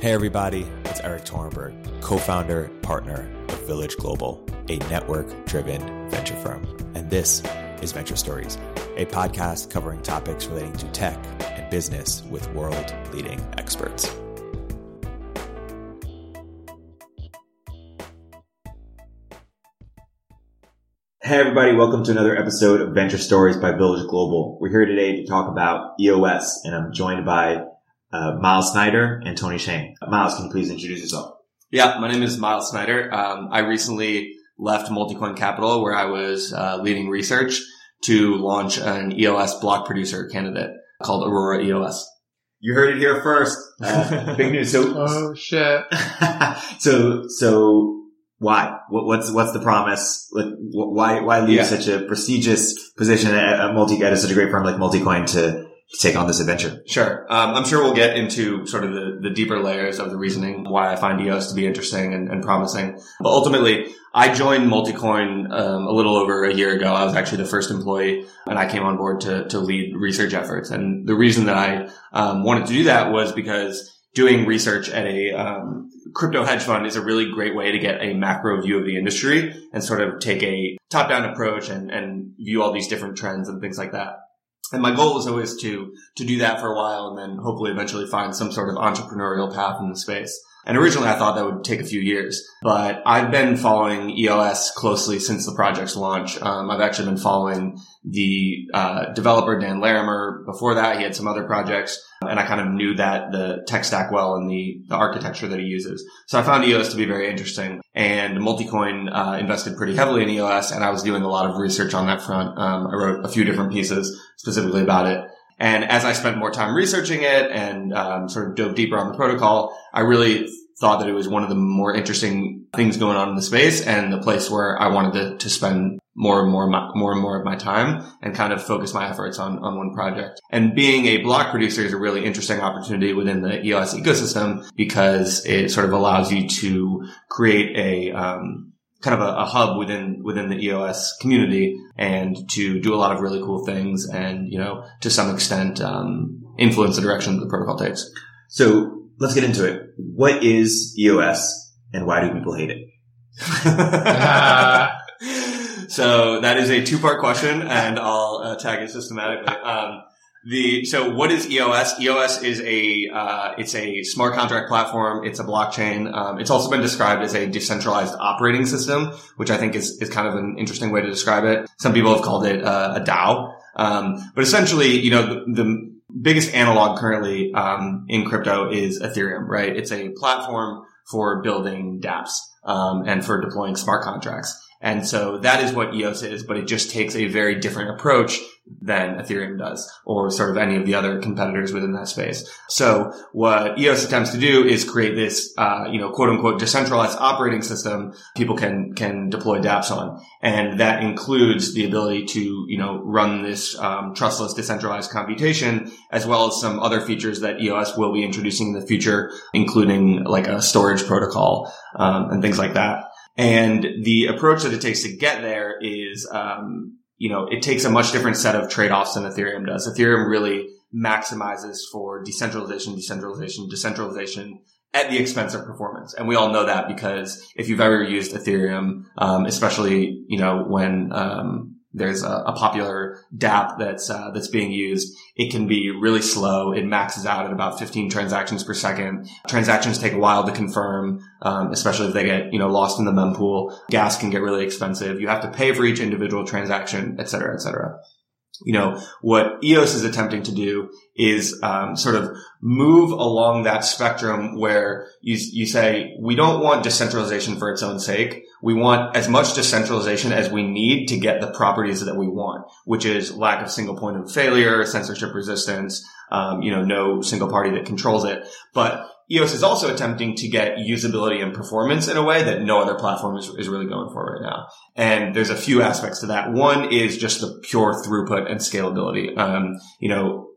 Hey, everybody, it's Erik Torenberg, co founder, partner of Village Global, a network driven venture firm. And this is Venture Stories, a podcast covering topics relating to tech and business with world leading experts. Hey, everybody, welcome to another episode of Venture Stories by Village Global. We're here today to talk about EOS, and I'm joined by uh, Myles Snider and Tony Sheng. Miles, can you please introduce yourself? Yeah, my name is Myles Snider. Um, I recently left Multicoin Capital where I was uh, leading research to launch an EOS block producer candidate called Aurora EOS. You heard it here first. Uh, big news. So, oh shit. so, so why? What, what's what's the promise? Like, why why leave Yeah. such a prestigious position at, at multi at such a great firm like Multicoin to, to take on this adventure? Sure. Um, I'm sure we'll get into sort of the, the deeper layers of the reasoning why I find EOS to be interesting and, and promising. But ultimately, I joined Multicoin um, a little over a year ago. I was actually the first employee, and I came on board to to lead research efforts. And the reason that I um, wanted to do that was because doing research at a um, crypto hedge fund is a really great way to get a macro view of the industry and sort of take a top down approach and, and view all these different trends and things like that. And my goal was always to to do that for a while and then hopefully eventually find some sort of entrepreneurial path in the space. And originally I thought that would take a few years, but I've been following EOS closely since the project's launch. Um, I've actually been following the uh, developer Dan Larimer. Before that, he had some other projects, and I kind of knew that the tech stack well and the, the architecture that he uses. So I found EOS to be very interesting. And Multicoin uh, invested pretty heavily in EOS, and I was doing a lot of research on that front. Um, I wrote a few different pieces specifically about it. And as I spent more time researching it and um, sort of dove deeper on the protocol, I really thought that it was one of the more interesting things going on in the space and the place where I wanted to, to spend more and more, my, more and more of my time and kind of focus my efforts on, on one project. And being a block producer is a really interesting opportunity within the EOS ecosystem because it sort of allows you to create a, um, kind of a, a hub within within the EOS community and to do a lot of really cool things and you know to some extent um, influence the direction that the protocol takes. So let's get into it. What is EOS and why do people hate it? So that is a two part question, and I'll uh, tag it systematically. Um, the so what is EOS? EOS is a uh, it's a smart contract platform. It's a blockchain. Um, it's also been described as a decentralized operating system, which I think is is kind of an interesting way to describe it. Some people have called it uh, a DAO, um, but essentially, you know, the, the biggest analog currently um, in crypto is Ethereum, right? It's a platform for building dApps um, and for deploying smart contracts. And so that is what EOS is, but it just takes a very different approach than Ethereum does, or sort of any of the other competitors within that space. So what EOS attempts to do is create this, uh, you know, quote unquote decentralized operating system people can can deploy dApps on, and that includes the ability to, you know, run this um, trustless decentralized computation, as well as some other features that EOS will be introducing in the future, including like a storage protocol um, and things like that. And the approach that it takes to get there is, um, you know, it takes a much different set of trade-offs than Ethereum does. Ethereum really maximizes for decentralization, decentralization, decentralization at the expense of performance. And we all know that because if you've ever used Ethereum, um, especially, you know, when, um, there's a, a popular DApp that's, uh, that's being used, it can be really slow. It maxes out at about 15 transactions per second. Transactions take a while to confirm, um, especially if they get, you know, lost in the mempool. Gas can get really expensive. You have to pay for each individual transaction, et cetera, et cetera. You know, what EOS is attempting to do is um, sort of move along that spectrum where you, you say, we don't want decentralization for its own sake. We want as much decentralization as we need to get the properties that we want, which is lack of single point of failure, censorship resistance, um, you know, no single party that controls it. But EOS is also attempting to get usability and performance in a way that no other platform is, is really going for right now. And there's a few aspects to that. One is just the pure throughput and scalability. Um, you know,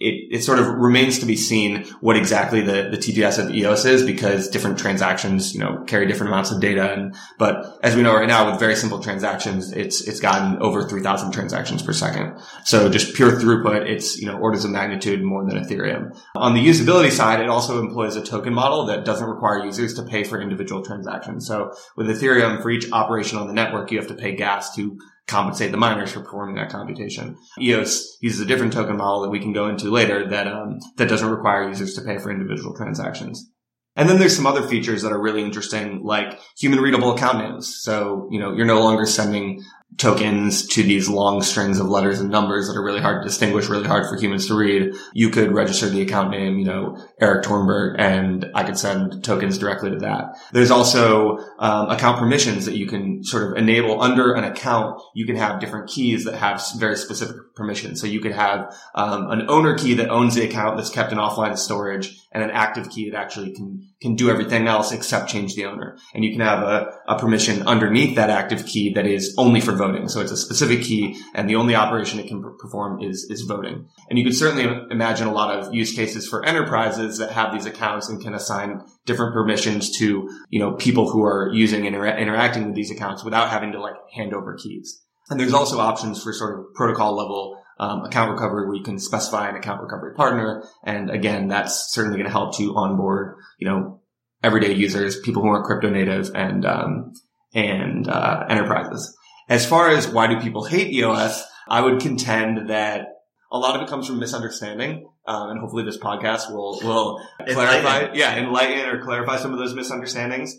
it, it sort of remains to be seen what exactly the, the TPS of EOS is because different transactions, you know, carry different amounts of data. And, but as we know right now with very simple transactions, it's, it's gotten over 3000 transactions per second. So just pure throughput, it's, you know, orders of magnitude more than Ethereum. On the usability side, it also employs a token model that doesn't require users to pay for individual transactions. So with Ethereum, for each operation on the network, you have to pay gas to compensate the miners for performing that computation. EOS uses a different token model that we can go into later that um, that doesn't require users to pay for individual transactions. And then there's some other features that are really interesting, like human readable account names. So, you know, you're no longer sending tokens to these long strings of letters and numbers that are really hard to distinguish, really hard for humans to read. You could register the account name, you know, Erik Torenberg, and I could send tokens directly to that. There's also um, account permissions that you can sort of enable under an account. You can have different keys that have very specific permissions. So you could have um, an owner key that owns the account that's kept in offline storage and an active key that actually can can do everything else except change the owner. And you can have a, a permission underneath that active key that is only for voting. So it's a specific key and the only operation it can perform is, is voting. And you could certainly imagine a lot of use cases for enterprises that have these accounts and can assign different permissions to, you know, people who are using and inter- interacting with these accounts without having to like hand over keys. And there's also options for sort of protocol level um, account recovery where you can specify an account recovery partner. And again, that's certainly going to help to onboard, you know, everyday users, people who aren't crypto native and, um, and, uh, enterprises. As far as why do people hate EOS, I would contend that a lot of it comes from misunderstanding. Um, and hopefully this podcast will, will clarify, yeah, enlighten or clarify some of those misunderstandings.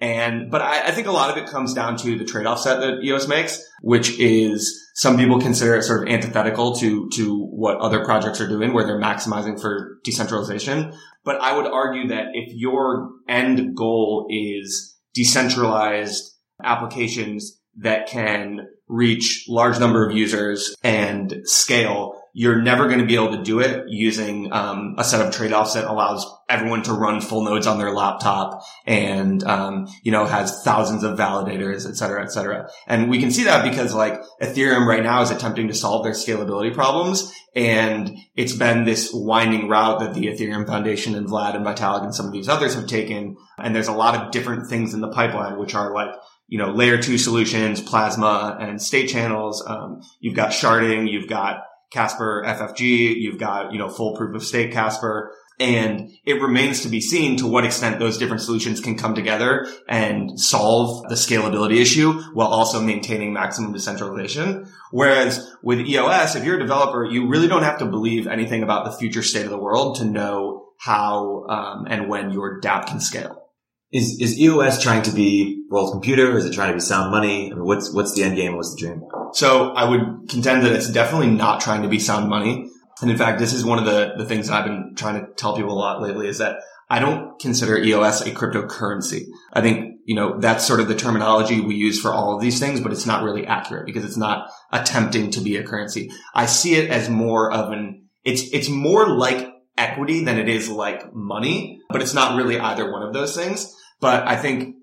And, but I, I, think a lot of it comes down to the trade-off set that EOS makes, which is some people consider it sort of antithetical to, to what other projects are doing where they're maximizing for decentralization. But I would argue that if your end goal is decentralized applications that can reach large number of users and scale, you're never going to be able to do it using um, a set of trade-offs that allows everyone to run full nodes on their laptop and um, you know has thousands of validators, et cetera, et cetera. And we can see that because like Ethereum right now is attempting to solve their scalability problems, and it's been this winding route that the Ethereum Foundation and Vlad and Vitalik and some of these others have taken. And there's a lot of different things in the pipeline which are like you know layer two solutions, plasma, and state channels. Um, you've got sharding, you've got Casper FFG, you've got, you know, full proof of stake Casper. And it remains to be seen to what extent those different solutions can come together and solve the scalability issue while also maintaining maximum decentralization. Whereas with EOS, if you're a developer, you really don't have to believe anything about the future state of the world to know how um, and when your dApp can scale. Is is EOS trying to be world computer? Is it trying to be sound money? I mean, what's what's the end game? What's the dream? So I would contend that it's definitely not trying to be sound money. And in fact, this is one of the the things I've been trying to tell people a lot lately is that I don't consider EOS a cryptocurrency. I think, you know, that's sort of the terminology we use for all of these things, but it's not really accurate because it's not attempting to be a currency. I see it as more of an, it's, it's more like equity than it is like money, but it's not really either one of those things. But I think,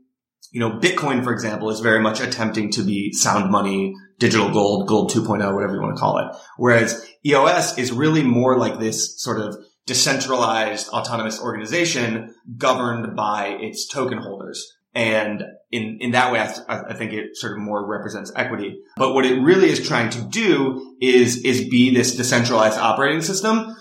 you know, Bitcoin, for example, is very much attempting to be sound money, digital gold, gold 2.0, whatever you want to call it. Whereas EOS is really more like this sort of decentralized autonomous organization governed by its token holders. And in, in that way, I, th- I, think it sort of more represents equity. But what it really is trying to do is, is be this decentralized operating system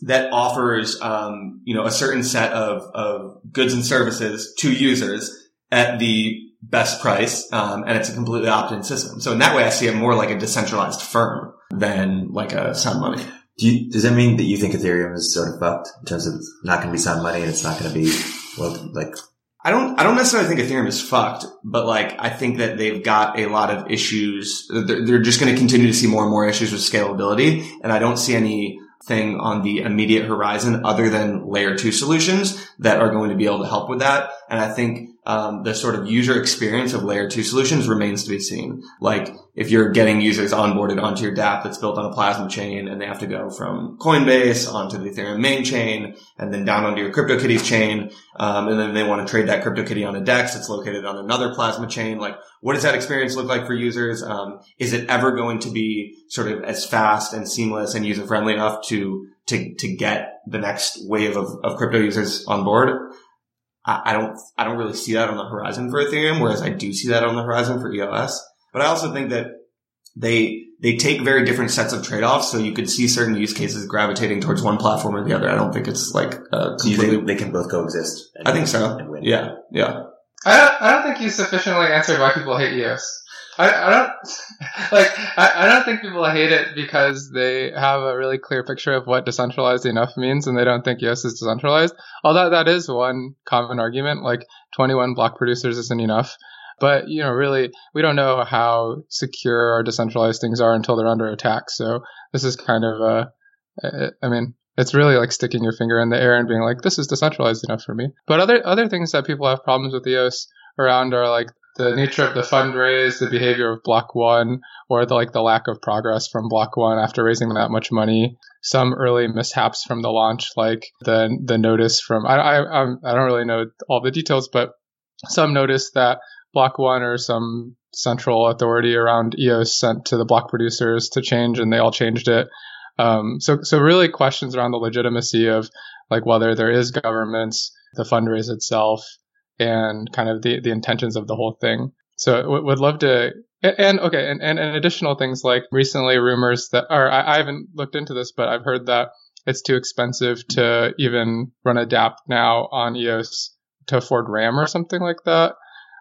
that offers, um, you know, a certain set of, of goods and services to users at the best price. Um, and it's a completely opt-in system. So in that way, I see it more like a decentralized firm than like a sound money. Do you, does that mean that you think Ethereum is sort of fucked in terms of not going to be sound money and it's not going to be well, like I don't, I don't necessarily think Ethereum is fucked, but like, I think that they've got a lot of issues. They're, they're just going to continue to see more and more issues with scalability. And I don't see any thing on the immediate horizon other than layer two solutions that are going to be able to help with that. And I think um, the sort of user experience of layer two solutions remains to be seen. Like if you're getting users onboarded onto your DApp that's built on a Plasma chain and they have to go from Coinbase onto the Ethereum main chain and then down onto your CryptoKitties chain, um, and then they want to trade that CryptoKitty on a DEX that's located on another Plasma chain. Like what does that experience look like for users? Um, is it ever going to be sort of as fast and seamless and user friendly enough to to to get the next wave of, of crypto users on board? I, don't, I don't really see that on the horizon for Ethereum, whereas I do see that on the horizon for EOS. But I also think that they, they take very different sets of trade-offs. So you could see certain use cases gravitating towards one platform or the other. I don't think it's like, uh, completely. they can both coexist? I think so. Yeah. Yeah. I don't, I don't think you sufficiently answered why people hate EOS. I, don't like. I, I don't think people hate it because they have a really clear picture of what decentralized enough means, and they don't think EOS is decentralized. Although that is one common argument. Like 21 block producers isn't enough. But you know, really, we don't know how secure or decentralized things are until they're under attack. So this is kind of a. I mean, it's really like sticking your finger in the air and being like, "This is decentralized enough for me." But other other things that people have problems with EOS around are like the nature of the fundraise, the behavior of Block One, or the like the lack of progress from Block One after raising that much money. Some early mishaps from the launch, like the the notice from I I I don't really know all the details, but some notice that Block One or some central authority around EOS sent to the block producers to change, and they all changed it. Um, so so really questions around the legitimacy of like whether there is governments, the fundraise itself, and kind of the, the intentions of the whole thing. So w- would love to, and okay, and, and, and, additional things like recently rumors that, or I, I haven't looked into this, but I've heard that it's too expensive to even run a DApp now on EOS to afford RAM or something like that.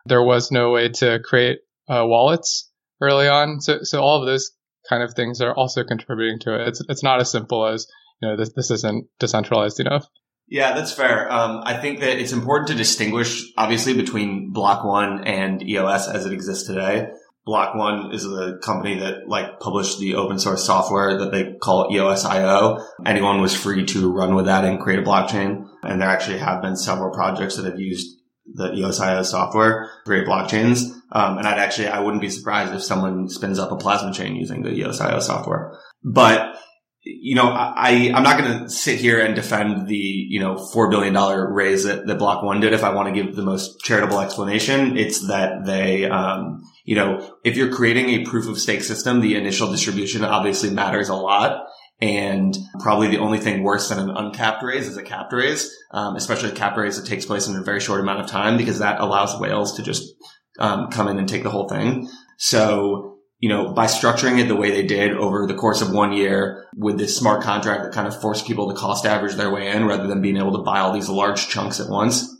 There was no way to create uh, wallets early on. So, so all of those kind of things are also contributing to it. It's, it's not as simple as, you know, this, this isn't decentralized enough. Yeah, that's fair. Um, I think that it's important to distinguish, obviously, between Block One and EOS as it exists today. Block One is the company that like published the open source software that they call EOS.io. Anyone was free to run with that and create a blockchain. And there actually have been several projects that have used the EOS.io software create blockchains. Um, and I'd actually, I wouldn't be surprised if someone spins up a plasma chain using the EOS.io software. But you know, I, I'm not going to sit here and defend the, you know, $4 billion raise that, that Block One did. If I want to give the most charitable explanation, it's that they, um, you know, if you're creating a proof of stake system, the initial distribution obviously matters a lot. And probably the only thing worse than an uncapped raise is a capped raise, um, especially a capped raise that takes place in a very short amount of time because that allows whales to just um, come in and take the whole thing. So you know, by structuring it the way they did over the course of one year with this smart contract that kind of forced people to cost average their way in rather than being able to buy all these large chunks at once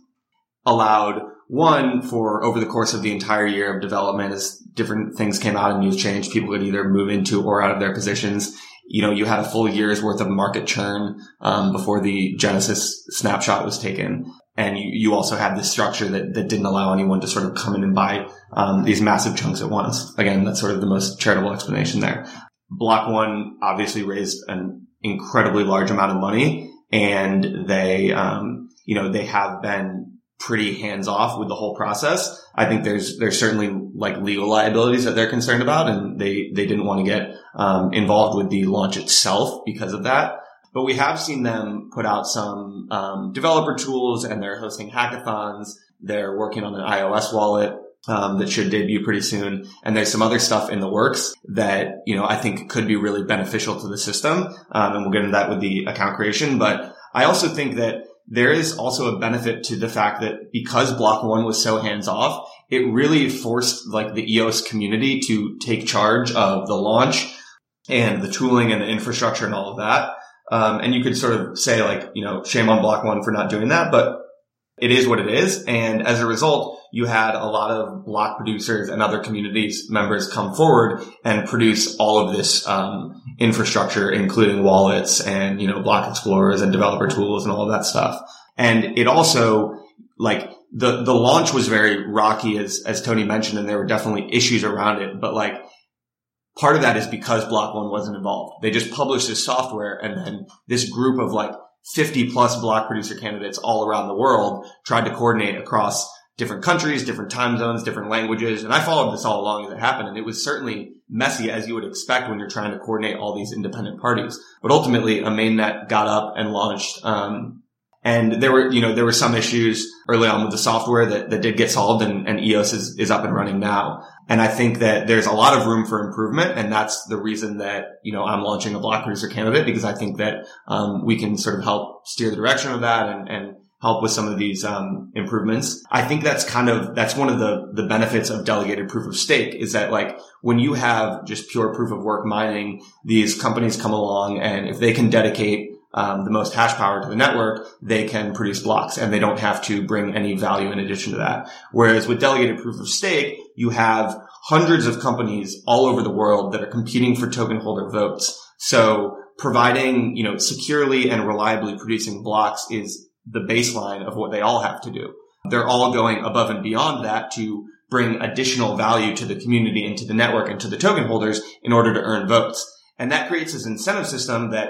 allowed one for over the course of the entire year of development as different things came out and news changed, people could either move into or out of their positions. You know, you had a full year's worth of market churn um, before the Genesis snapshot was taken and you, you also had this structure that, that didn't allow anyone to sort of come in and buy um, these massive chunks at once. Again, that's sort of the most charitable explanation there. Block One obviously raised an incredibly large amount of money, and they, um, you know, they have been pretty hands off with the whole process. I think there's there's certainly like legal liabilities that they're concerned about, and they they didn't want to get um, involved with the launch itself because of that. But we have seen them put out some um, developer tools and they're hosting hackathons. They're working on an iOS wallet um, that should debut pretty soon. And there's some other stuff in the works that, you know, I think could be really beneficial to the system. Um, and we'll get into that with the account creation. But I also think that there is also a benefit to the fact that because block one was so hands off, it really forced like the EOS community to take charge of the launch and the tooling and the infrastructure and all of that. Um, and you could sort of say like, you know, shame on block one for not doing that, but it is what it is. And as a result, you had a lot of block producers and other communities members come forward and produce all of this, um, infrastructure, including wallets and, you know, block explorers and developer tools and all of that stuff. And it also, like, the, the launch was very rocky as, as Tony mentioned, and there were definitely issues around it, but like, part of that is because Block One wasn't involved. They just published this software and then this group of like 50 plus block producer candidates all around the world tried to coordinate across different countries, different time zones, different languages. And I followed this all along as it happened. And it was certainly messy as you would expect when you're trying to coordinate all these independent parties. But ultimately a mainnet got up and launched. Um, and there were, you know, there were some issues early on with the software that, that did get solved and, and EOS is, is up and running now. And I think that there's a lot of room for improvement. And that's the reason that, you know, I'm launching a block producer candidate because I think that, um, we can sort of help steer the direction of that and, and help with some of these um, improvements. I think that's kind of that's one of the the benefits of delegated proof of stake is that like when you have just pure proof of work mining, these companies come along and if they can dedicate um, the most hash power to the network, they can produce blocks and they don't have to bring any value in addition to that. Whereas with delegated proof of stake, you have hundreds of companies all over the world that are competing for token holder votes. So providing, you know, securely and reliably producing blocks is the baseline of what they all have to do. They're all going above and beyond that to bring additional value to the community and to the network and to the token holders in order to earn votes. And that creates this incentive system that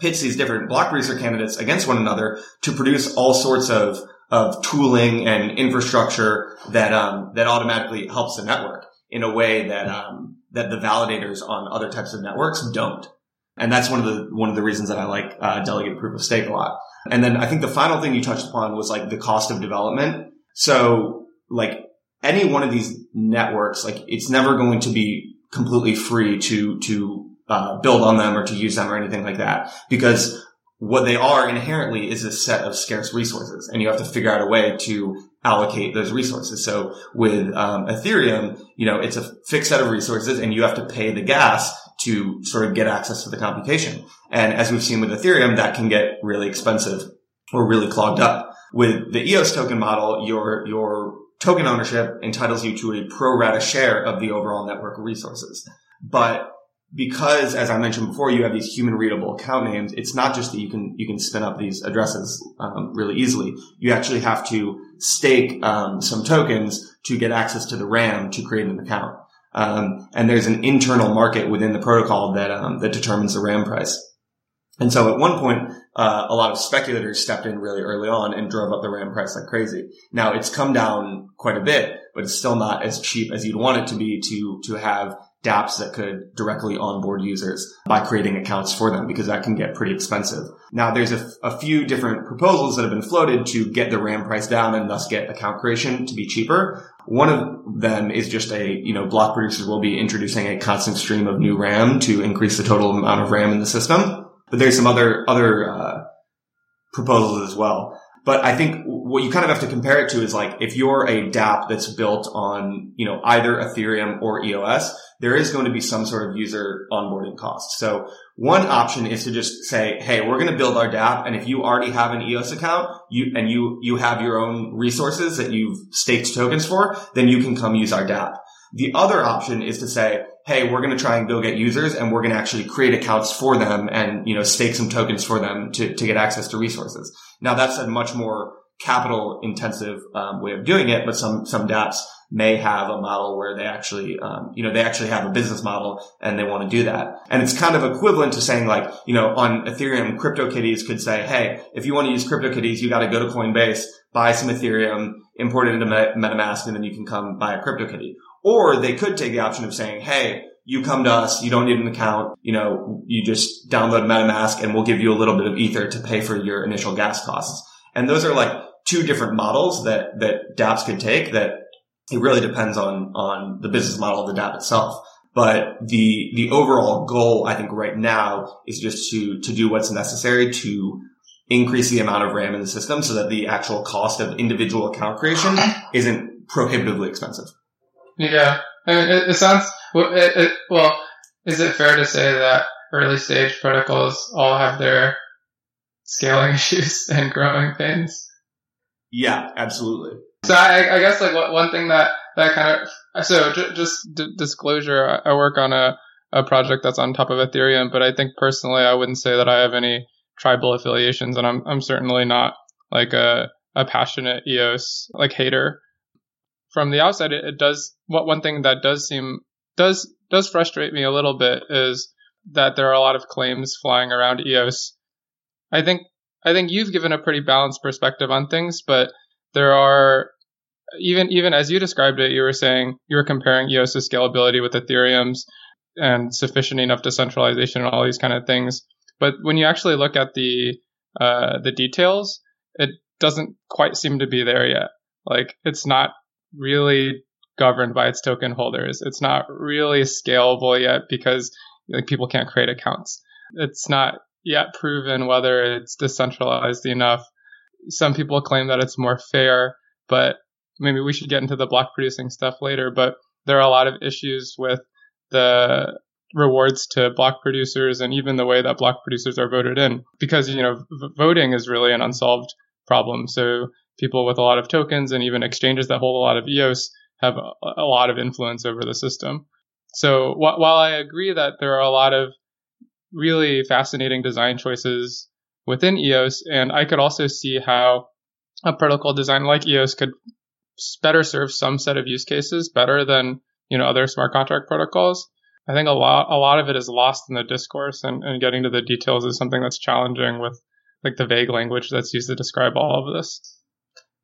pits these different block producer candidates against one another to produce all sorts of, of tooling and infrastructure that, um, that automatically helps the network in a way that, um, that the validators on other types of networks don't. And that's one of the, one of the reasons that I like, uh, delegate proof of stake a lot. And then I think the final thing you touched upon was like the cost of development. So like any one of these networks, like it's never going to be completely free to, to, uh, build on them or to use them or anything like that because what they are inherently is a set of scarce resources and you have to figure out a way to allocate those resources. So with um, Ethereum, you know, it's a fixed set of resources and you have to pay the gas to sort of get access to the computation. And as we've seen with Ethereum, that can get really expensive or really clogged up. With the EOS token model, your, your token ownership entitles you to a pro rata share of the overall network resources. But because, as I mentioned before, you have these human readable account names, it's not just that you can, you can spin up these addresses, um, really easily. You actually have to stake, um, some tokens to get access to the RAM to create an account. Um, and there's an internal market within the protocol that um, that determines the RAM price. And so at one point, uh, a lot of speculators stepped in really early on and drove up the RAM price like crazy. Now it's come down quite a bit, but it's still not as cheap as you'd want it to be to to have dApps that could directly onboard users by creating accounts for them because that can get pretty expensive. Now there's a, a, few different proposals that have been floated to get the RAM price down and thus get account creation to be cheaper. One of them is just a, you know, block producers will be introducing a constant stream of new RAM to increase the total amount of RAM in the system. But there's some other, other, uh, proposals as well. But I think what you kind of have to compare it to is like if you're a dApp that's built on, you know, either Ethereum or EOS, there is going to be some sort of user onboarding cost. So one option is to just say, Hey, we're going to build our dApp. And if you already have an EOS account, you, and you, you have your own resources that you've staked tokens for, then you can come use our dApp. The other option is to say, Hey, we're going to try and go get users and we're going to actually create accounts for them and, you know, stake some tokens for them to, to get access to resources. Now that's a much more capital intensive um, way of doing it, but some, some dApps may have a model where they actually, um, you know, they actually have a business model and they want to do that. And it's kind of equivalent to saying like, you know, on Ethereum, CryptoKitties could say, Hey, if you want to use CryptoKitties, you got to go to Coinbase, buy some Ethereum, import it into MetaMask, and then you can come buy a CryptoKitty. Or they could take the option of saying, Hey, you come to us, you don't need an account, you know, you just download MetaMask and we'll give you a little bit of ether to pay for your initial gas costs. And those are like two different models that, that dApps could take that it really depends on, on the business model of the dApp itself. But the, the overall goal, I think right now is just to, to do what's necessary to increase the amount of RAM in the system so that the actual cost of individual account creation isn't prohibitively expensive. Yeah. I mean, it, it sounds, well, it, it, well, is it fair to say that early stage protocols all have their scaling issues and growing pains? Yeah, absolutely. So I, I guess like one thing that that kind of so j- just d- disclosure, I work on a a project that's on top of Ethereum, but I think personally I wouldn't say that I have any tribal affiliations, and I'm I'm certainly not like a a passionate EOS like hater. From the outside, it, it does what one thing that does seem does does frustrate me a little bit is that there are a lot of claims flying around EOS. I think I think you've given a pretty balanced perspective on things, but there are even even as you described it, you were saying you were comparing EOS's scalability with Ethereum's and sufficient enough decentralization and all these kind of things. But when you actually look at the uh, the details, it doesn't quite seem to be there yet. Like it's not really governed by its token holders. It's not really scalable yet because like people can't create accounts. It's not yet proven whether it's decentralized enough. Some people claim that it's more fair, but maybe we should get into the block producing stuff later. But there are a lot of issues with the rewards to block producers and even the way that block producers are voted in because you know v- voting is really an unsolved problem so people with a lot of tokens and even exchanges that hold a lot of eos have a, lot of influence over the system so wh- while i agree that there are a lot of really fascinating design choices within eos and i could also see how a protocol design like eos could better serve some set of use cases better than you know other smart contract protocols I think a lot a lot of it is lost in the discourse, and, and getting to the details is something that's challenging with like the vague language that's used to describe all of this.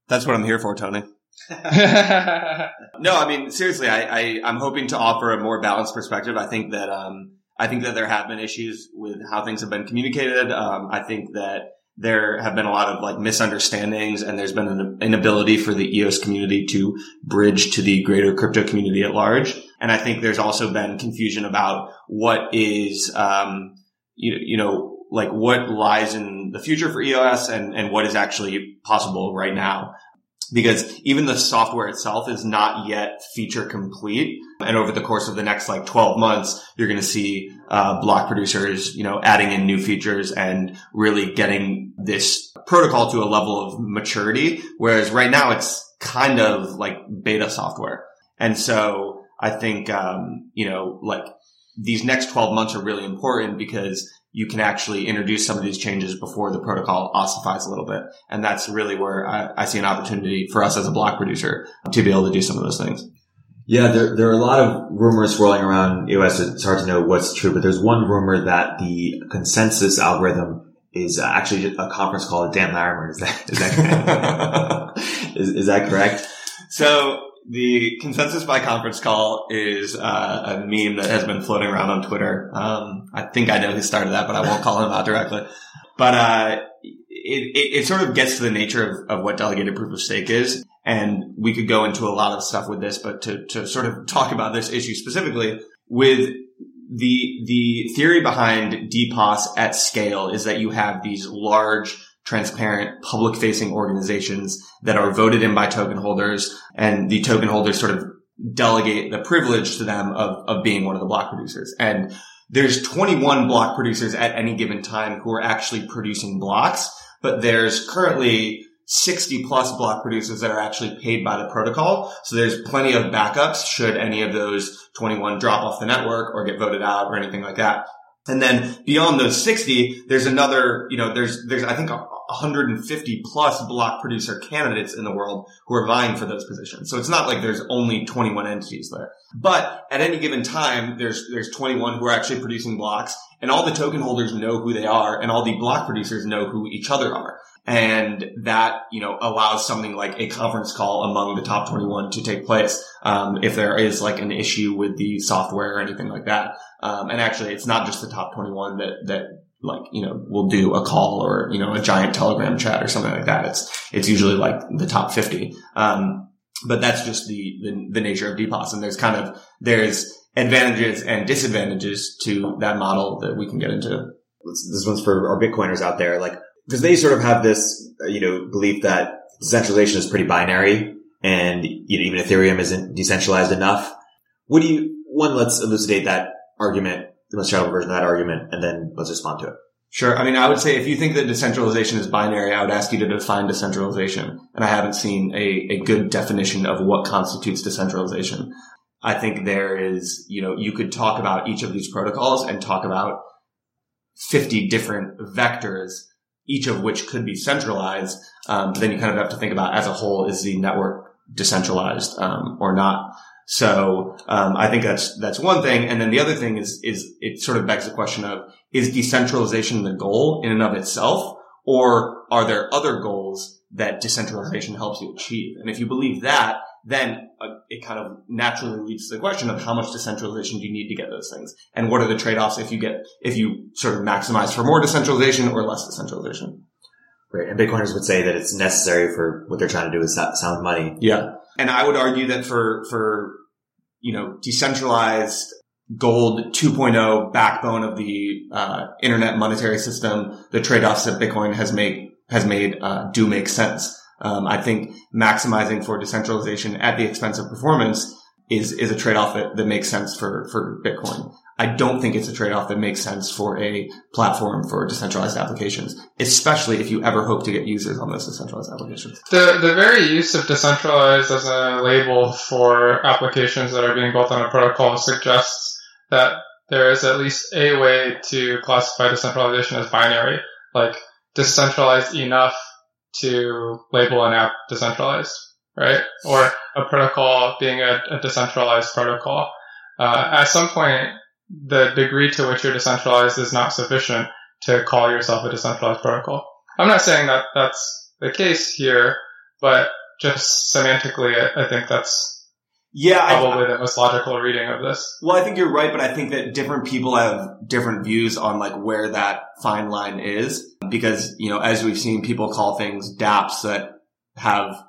That's what I'm here for, Tony. no, I mean seriously, I, I I'm hoping to offer a more balanced perspective. I think that um I think that there have been issues with how things have been communicated. Um, I think that there have been a lot of like misunderstandings and there's been an inability for the EOS community to bridge to the greater crypto community at large. And I think there's also been confusion about what is, um, you, you know, like what lies in the future for EOS and, and what is actually possible right now. Because even the software itself is not yet feature complete. And over the course of the next like 12 months, you're going to see, uh, block producers, you know, adding in new features and really getting this protocol to a level of maturity. Whereas right now it's kind of like beta software. And so I think, um, you know, like these next 12 months are really important because you can actually introduce some of these changes before the protocol ossifies a little bit. And that's really where I, I, see an opportunity for us as a block producer to be able to do some of those things. Yeah, there, there are a lot of rumors swirling around EOS. It's hard to know what's true, but there's one rumor that the consensus algorithm is actually a conference call with Dan Larimer. Is that, is that, is, is that correct? So the consensus by conference call is uh, a meme that has been floating around on Twitter. Um, I think I know who started that, but I won't call him out directly. But uh, it, it, it, sort of gets to the nature of, of what delegated proof of stake is. And we could go into a lot of stuff with this, but to, to sort of talk about this issue specifically with the, the theory behind DPoS at scale is that you have these large transparent, public facing organizations that are voted in by token holders and the token holders sort of delegate the privilege to them of, of being one of the block producers. And there's 21 block producers at any given time who are actually producing blocks, but there's currently 60 plus block producers that are actually paid by the protocol. So there's plenty of backups should any of those 21 drop off the network or get voted out or anything like that. And then beyond those 60, there's another, you know, there's, there's, I think 150 plus block producer candidates in the world who are vying for those positions. So it's not like there's only 21 entities there. But at any given time, there's, there's 21 who are actually producing blocks and all the token holders know who they are and all the block producers know who each other are. And that, you know, allows something like a conference call among the top 21 to take place. Um, if there is like an issue with the software or anything like that. Um, and actually it's not just the top 21 that, that like, you know, we'll do a call or, you know, a giant telegram chat or something like that. It's, it's usually like the top 50. Um, but that's just the, the, the nature of DPoS. And there's kind of, there's advantages and disadvantages to that model that we can get into. This one's for our Bitcoiners out there. Like, because they sort of have this, you know, belief that decentralization is pretty binary and, you know, even Ethereum isn't decentralized enough. What do you, one, let's elucidate that argument the most general version of that argument, and then let's respond to it. Sure. I mean, I would say if you think that decentralization is binary, I would ask you to define decentralization. And I haven't seen a, a good definition of what constitutes decentralization. I think there is, you know, you could talk about each of these protocols and talk about 50 different vectors, each of which could be centralized. Um, then you kind of have to think about as a whole, is the network decentralized um, or not? So um, I think that's that's one thing, and then the other thing is is it sort of begs the question of is decentralization the goal in and of itself, Or are there other goals that decentralization helps you achieve? And if you believe that, then uh, it kind of naturally leads to the question of how much decentralization do you need to get those things? And what are the trade-offs if you get, if you sort of maximize for more decentralization or less decentralization? Right. And Bitcoiners would say that it's necessary for what they're trying to do is sound money. Yeah. And I would argue that for, for, you know, decentralized gold 2.0 backbone of the uh, internet monetary system, the trade-offs that Bitcoin has made has made uh, do make sense. Um, I think maximizing for decentralization at the expense of performance is is a trade-off that, that makes sense for for Bitcoin. I don't think it's a trade-off that makes sense for a platform for decentralized applications, especially if you ever hope to get users on those decentralized applications. The the very use of decentralized as a label for applications that are being built on a protocol suggests that there is at least a way to classify decentralization as binary, like decentralized enough to label an app decentralized, right? Or a protocol being a, a decentralized protocol. Uh, at some point, the degree to which you're decentralized is not sufficient to call yourself a decentralized protocol. I'm not saying that that's the case here, but just semantically, I, I think that's yeah, probably I, the most logical reading of this. Well, I think you're right, but I think that different people have different views on like where that fine line is because, you know, as we've seen, people call things dApps that have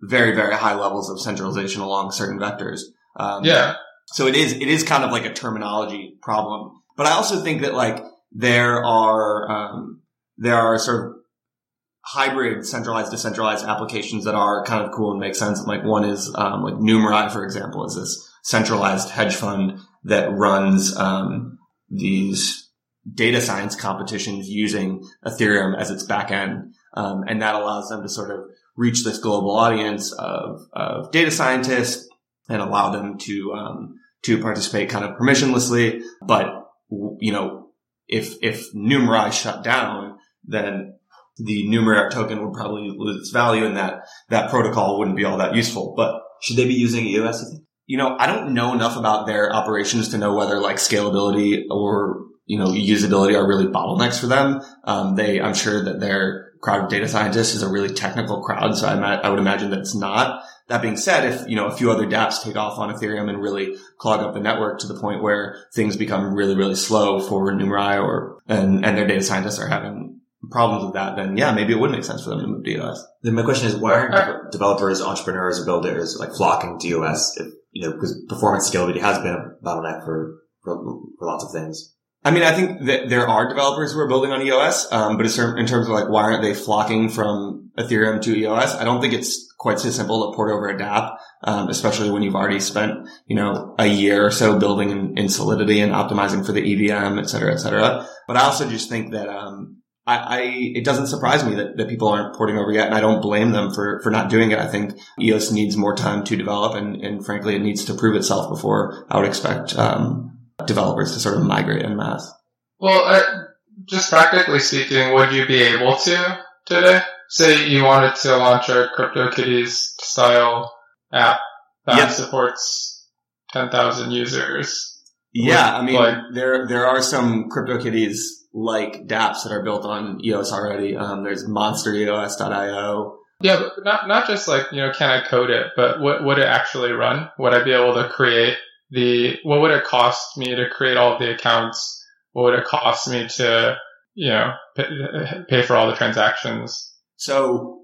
very, very high levels of centralization along certain vectors. Um, yeah. So it is, it is kind of like a terminology problem. But I also think that like there are, um, there are sort of hybrid centralized decentralized applications that are kind of cool and make sense. Like one is, um, like Numerai, for example, is this centralized hedge fund that runs, um, these data science competitions using Ethereum as its backend. Um, and that allows them to sort of reach this global audience of, of data scientists and allow them to, um, to participate kind of permissionlessly. But, you know, if, if Numerai shut down, then the Numerai token would probably lose its value and that, that protocol wouldn't be all that useful. But should they be using EOS? You know, I don't know enough about their operations to know whether like scalability or, you know, usability are really bottlenecks for them. Um, they, I'm sure that their crowd of data scientists is a really technical crowd. So I, I would imagine that it's not. That being said, if, you know, a few other dApps take off on Ethereum and really clog up the network to the point where things become really, really slow for Numerai or, and, and their data scientists are having problems with that, then yeah, maybe it would make sense for them to move to EOS. Then my question is, why aren't uh, developers, entrepreneurs, builders like flocking to EOS? If, you know, because performance scalability has been a bottleneck for, for, for lots of things. I mean, I think that there are developers who are building on EOS, um, but in terms of like why aren't they flocking from Ethereum to EOS? I don't think it's quite so simple to port over a dApp, um, especially when you've already spent you know a year or so building in, in Solidity and optimizing for the EVM, et cetera, et cetera. But I also just think that um, I, I, it doesn't surprise me that, that people aren't porting over yet, and I don't blame them for, for not doing it. I think EOS needs more time to develop, and, and frankly, it needs to prove itself before I would expect um, developers to sort of migrate in mass? Well, uh, just practically speaking, would you be able to today? Say you wanted to launch a CryptoKitties style app that yep. supports 10,000 users. Yeah, I mean, like, there there are some CryptoKitties like dApps that are built on EOS already. Um, there's monstereos.io. Yeah, but not not just like you know, can I code it, but what would it actually run? Would I be able to create the? What would it cost me to create all the accounts? What would it cost me to you know pay, pay for all the transactions? So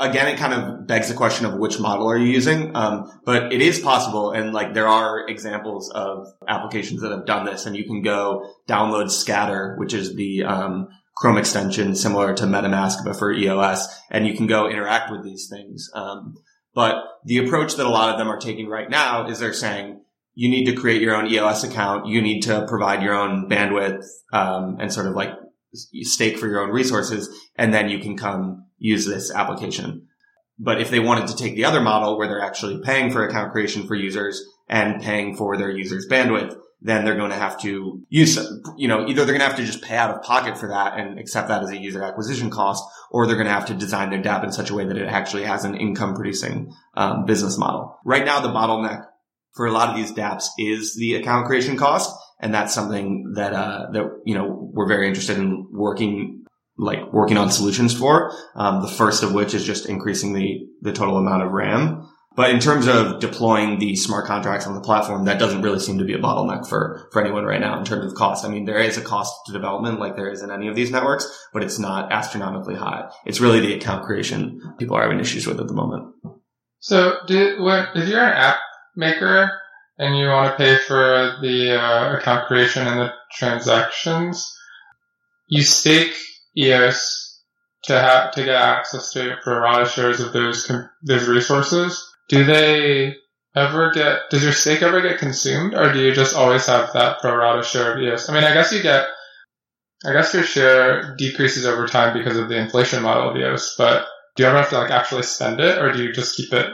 again, it kind of begs the question of which model are you using. Um, but it is possible, and like there are examples of applications that have done this, and you can go download Scatter, which is the um, Chrome extension similar to MetaMask but for EOS, and you can go interact with these things. Um, but the approach that a lot of them are taking right now is they're saying you need to create your own EOS account, you need to provide your own bandwidth um, and sort of like stake for your own resources, and then you can come use this application. But if they wanted to take the other model where they're actually paying for account creation for users and paying for their users bandwidth, then they're going to have to use, you know, either they're going to have to just pay out of pocket for that and accept that as a user acquisition cost, or they're going to have to design their dApp in such a way that it actually has an income producing um, business model. Right now, the bottleneck for a lot of these dApps is the account creation cost. And that's something that, uh, that, you know, we're very interested in working like working on solutions for. Um, the first of which is just increasing the the total amount of RAM. But in terms of deploying the smart contracts on the platform, that doesn't really seem to be a bottleneck for, for anyone right now in terms of cost. I mean, there is a cost to development like there is in any of these networks, but it's not astronomically high. It's really the account creation people are having issues with at the moment. So, when, if you're an app maker and you want to pay for the uh, account creation and the transactions, you stake EOS to have to get access to pro rata shares of those those resources. Do they ever get? Does your stake ever get consumed, or do you just always have that pro rata share of EOS? I mean, I guess you get. I guess your share decreases over time because of the inflation model of EOS, but do you ever have to like actually spend it, or do you just keep it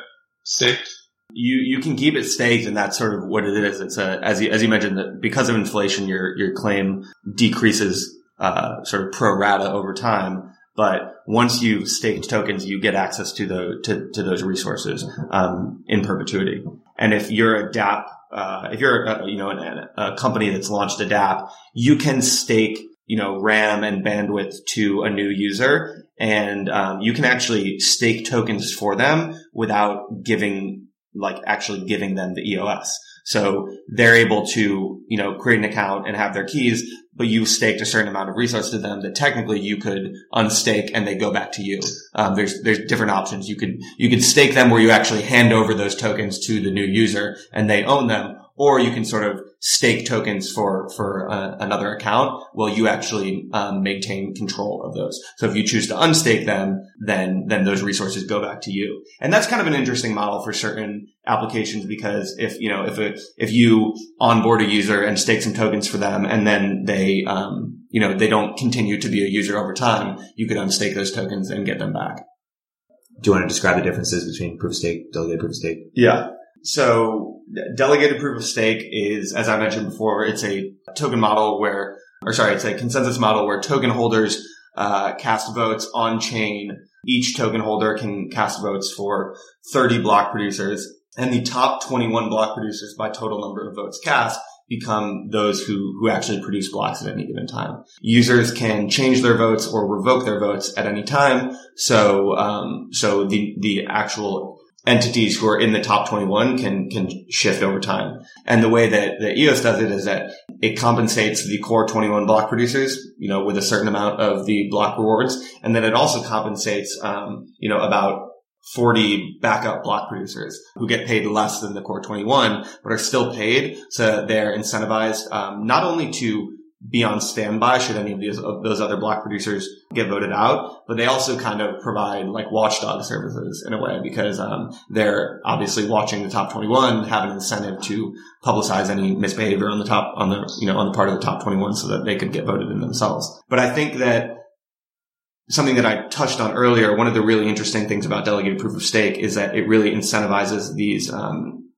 staked? You you can keep it staked, and that's sort of what it is. It's a as you as you mentioned that because of inflation, your your claim decreases uh, sort of pro rata over time. But once you've staked tokens, you get access to the to, to those resources um, in perpetuity. And if you're a DApp, uh, if you're a, you know a, a company that's launched a DApp, you can stake you know RAM and bandwidth to a new user, and um, you can actually stake tokens for them without giving like actually giving them the EOS. So they're able to, you know, create an account and have their keys, but you staked a certain amount of resource to them that technically you could unstake and they go back to you. Um, there's, there's different options. You could, you could stake them where you actually hand over those tokens to the new user and they own them, or you can sort of stake tokens for for uh, another account will you actually um, maintain control of those. So if you choose to unstake them then then those resources go back to you. And that's kind of an interesting model for certain applications because if you know if it, if you onboard a user and stake some tokens for them and then they um, you know they don't continue to be a user over time you could unstake those tokens and get them back. Do you want to describe the differences between proof of stake delegated proof of stake? Yeah so delegated proof of stake is, as I mentioned before, it's a token model where, or sorry, it's a consensus model where token holders uh, cast votes on chain. Each token holder can cast votes for 30 block producers, and the top 21 block producers by total number of votes cast become those who, who actually produce blocks at any given time. Users can change their votes or revoke their votes at any time. So, um, so the, the actual entities who are in the top 21 can, can shift over time. And the way that, that EOS does it is that it compensates the core 21 block producers, you know, with a certain amount of the block rewards. And then it also compensates, um, you know, about 40 backup block producers who get paid less than the core 21, but are still paid. So they're incentivized, um, not only to be on standby should any of these those other block producers get voted out. But they also kind of provide like watchdog services in a way because um, they're obviously watching the top 21, have an incentive to publicize any misbehavior on the top on the you know on the part of the top 21 so that they could get voted in themselves. But I think that something that I touched on earlier, one of the really interesting things about delegated proof of stake is that it really incentivizes these um,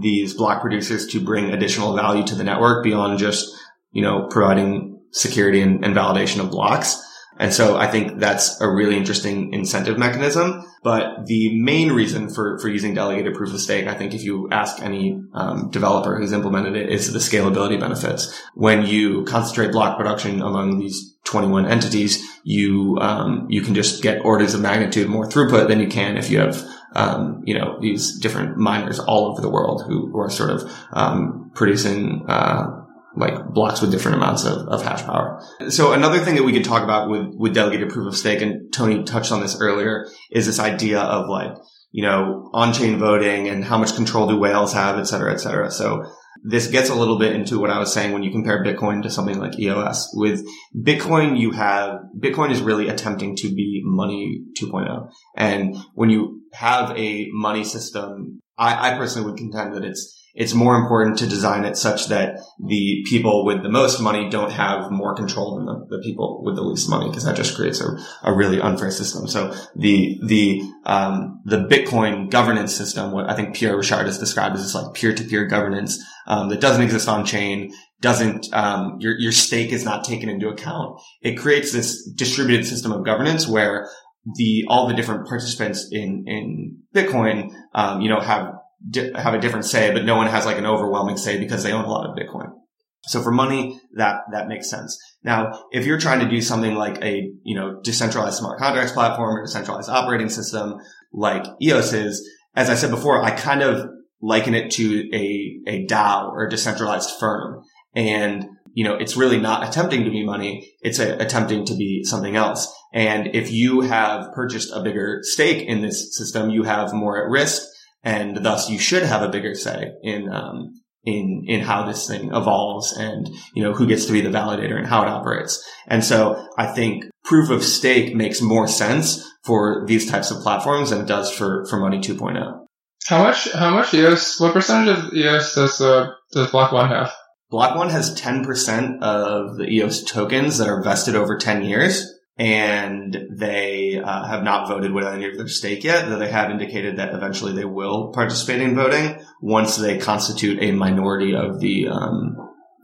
these block producers to bring additional value to the network beyond just you know, providing security and, and validation of blocks. And so I think that's a really interesting incentive mechanism. But the main reason for, for using delegated proof of stake, I think if you ask any um, developer who's implemented it, is the scalability benefits. When you concentrate block production among these 21 entities, you um, you can just get orders of magnitude more throughput than you can if you have um, you know these different miners all over the world who, who are sort of um, producing uh, like blocks with different amounts of, of hash power. So another thing that we could talk about with, with delegated proof of stake, and Tony touched on this earlier, is this idea of like, you know, on-chain voting and how much control do whales have, et cetera, et cetera. So this gets a little bit into what I was saying when you compare Bitcoin to something like EOS. With Bitcoin, you have, Bitcoin is really attempting to be money 2.0. And when you have a money system, I, I personally would contend that it's it's more important to design it such that the people with the most money don't have more control than the, the people with the least money because that just creates a, a really unfair system. So the, the, um, the Bitcoin governance system, what I think Pierre Rochard has described as this like peer-to-peer governance, um, that doesn't exist on chain, doesn't, um, your, your stake is not taken into account. It creates this distributed system of governance where the, all the different participants in, in Bitcoin, um, you know, have di- have a different say, but no one has like an overwhelming say because they own a lot of Bitcoin. So for money, that, that makes sense. Now, if you're trying to do something like a, you know, decentralized smart contracts platform or decentralized operating system like EOS is, as I said before, I kind of liken it to a, a DAO or a decentralized firm. And, you know, it's really not attempting to be money. It's a, attempting to be something else. And if you have purchased a bigger stake in this system, you have more at risk and thus you should have a bigger say in, um, in, in how this thing evolves and, you know, who gets to be the validator and how it operates. And so I think proof of stake makes more sense for these types of platforms than it does for, for money 2.0. How much? How much EOS? What percentage of EOS does uh, does Block One have? Block One has ten percent of the EOS tokens that are vested over ten years, and they uh, have not voted with any of their stake yet. Though they have indicated that eventually they will participate in voting once they constitute a minority of the um,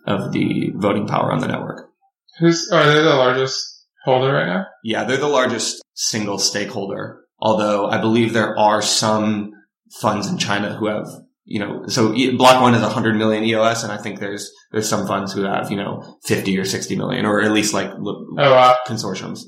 of the voting power on the network. Who's are they the largest holder right now? Yeah, they're the largest single stakeholder. Although I believe there are some funds in China who have, you know, so Block One is 100 million EOS, and I think there's there's some funds who have, you know, 50 or 60 million, or at least like oh, wow. consortiums.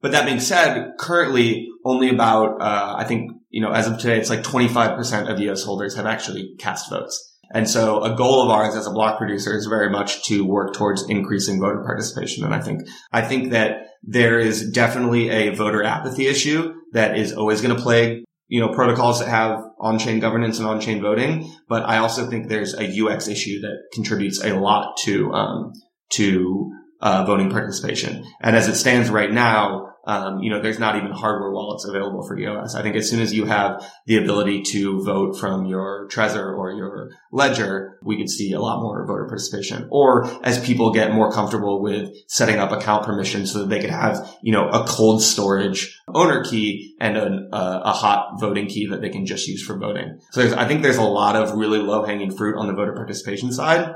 But that being said, currently only about, uh, I think, you know, as of today, it's like 25% of EOS holders have actually cast votes. And so a goal of ours as a block producer is very much to work towards increasing voter participation. And I think, I think that there is definitely a voter apathy issue that is always going to plague you know, protocols that have on-chain governance and on-chain voting. But I also think there's a UX issue that contributes a lot to, um, to, uh, voting participation. And as it stands right now, um, you know, there's not even hardware wallets available for EOS. I think as soon as you have the ability to vote from your Trezor or your Ledger, we could see a lot more voter participation. Or as people get more comfortable with setting up account permissions so that they could have, you know, a cold storage owner key and a, a hot voting key that they can just use for voting. So I think there's a lot of really low hanging fruit on the voter participation side.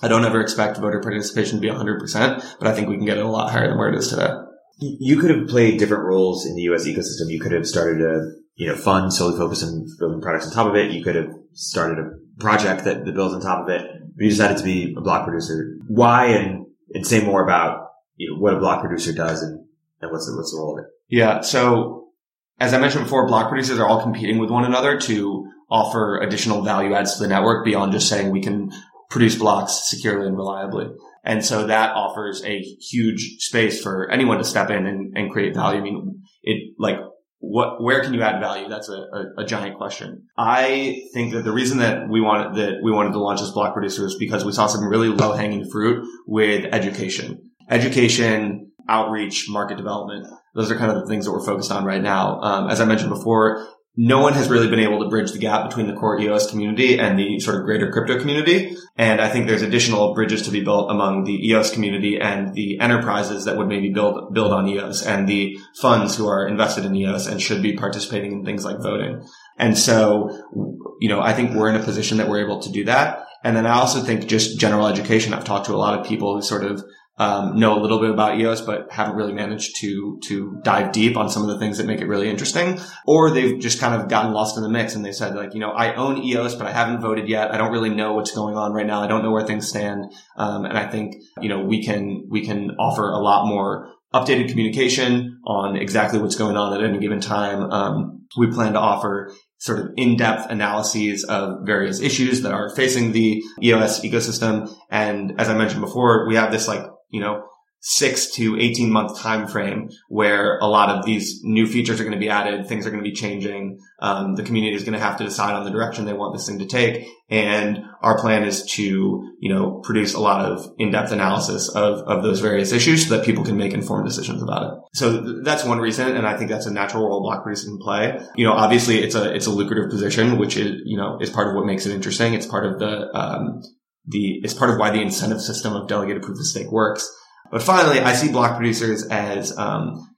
I don't ever expect voter participation to be 100%, but I think we can get it a lot higher than where it is today you could have played different roles in the EOS ecosystem. You could have started a, you know, fund solely focused on building products on top of it. You could have started a project that, that builds on top of it, but you decided to be a block producer. Why? And, and say more about, you know, what a block producer does and, and what's the, what's the role of it? Yeah. So as I mentioned before, block producers are all competing with one another to offer additional value adds to the network beyond just saying we can produce blocks securely and reliably. And so that offers a huge space for anyone to step in and, and create value. I mean, it like what, where can you add value? That's a, a, a, giant question. I think that the reason that we wanted, that we wanted to launch this block producer is because we saw some really low hanging fruit with education, education, outreach, market development. Those are kind of the things that we're focused on right now. Um, as I mentioned before, no one has really been able to bridge the gap between the core EOS community and the sort of greater crypto community. And I think there's additional bridges to be built among the EOS community and the enterprises that would maybe build, build on EOS and the funds who are invested in EOS and should be participating in things like voting. And so, you know, I think we're in a position that we're able to do that. And then I also think just general education. I've talked to a lot of people who sort of um, know a little bit about EOS, but haven't really managed to to dive deep on some of the things that make it really interesting, or they've just kind of gotten lost in the mix and they said like, you know, I own EOS, but I haven't voted yet. I don't really know what's going on right now. I don't know where things stand, um, and I think you know we can we can offer a lot more updated communication on exactly what's going on at any given time. Um, we plan to offer sort of in-depth analyses of various issues that are facing the EOS ecosystem. And as I mentioned before, we have this like you know, six to 18 month time frame where a lot of these new features are going to be added. Things are going to be changing. Um, the community is going to have to decide on the direction they want this thing to take. And our plan is to, you know, produce a lot of in-depth analysis of, of those various issues so that people can make informed decisions about it. So th- that's one reason. And I think that's a natural producer can play. You know, obviously it's a, it's a lucrative position, which is, you know, is part of what makes it interesting. It's part of the, um, the, it's part of why the incentive system of delegated proof of stake works. But finally, I see block producers as, um,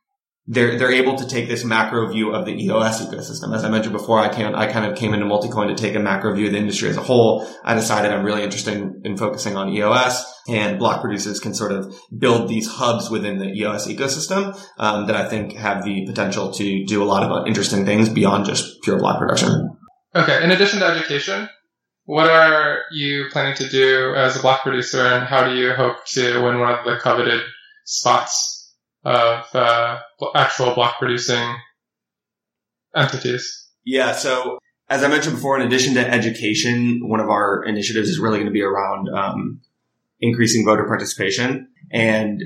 they're, they're able to take this macro view of the EOS ecosystem. As I mentioned before, I can I kind of came into Multicoin to take a macro view of the industry as a whole. I decided I'm really interested in, in focusing on EOS and block producers can sort of build these hubs within the EOS ecosystem, um, that I think have the potential to do a lot of interesting things beyond just pure block production. Okay. In addition to education, what are you planning to do as a block producer, and how do you hope to win one of the coveted spots of uh, actual block producing entities? Yeah. So as I mentioned before, in addition to education, one of our initiatives is really going to be around um, increasing voter participation. And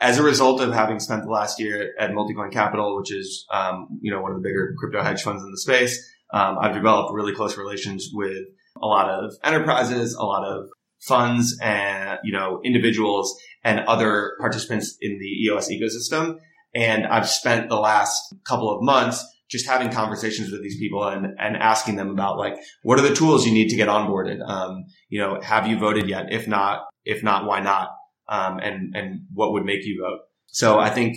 as a result of having spent the last year at Multicoin Capital, which is um, you know one of the bigger crypto hedge funds in the space, um, I've developed really close relations with a lot of enterprises, a lot of funds, and you know individuals and other participants in the EOS ecosystem. And I've spent the last couple of months just having conversations with these people and, and asking them about like, what are the tools you need to get onboarded? Um, you know, have you voted yet? If not, if not, why not? Um, and, and what would make you vote? So I think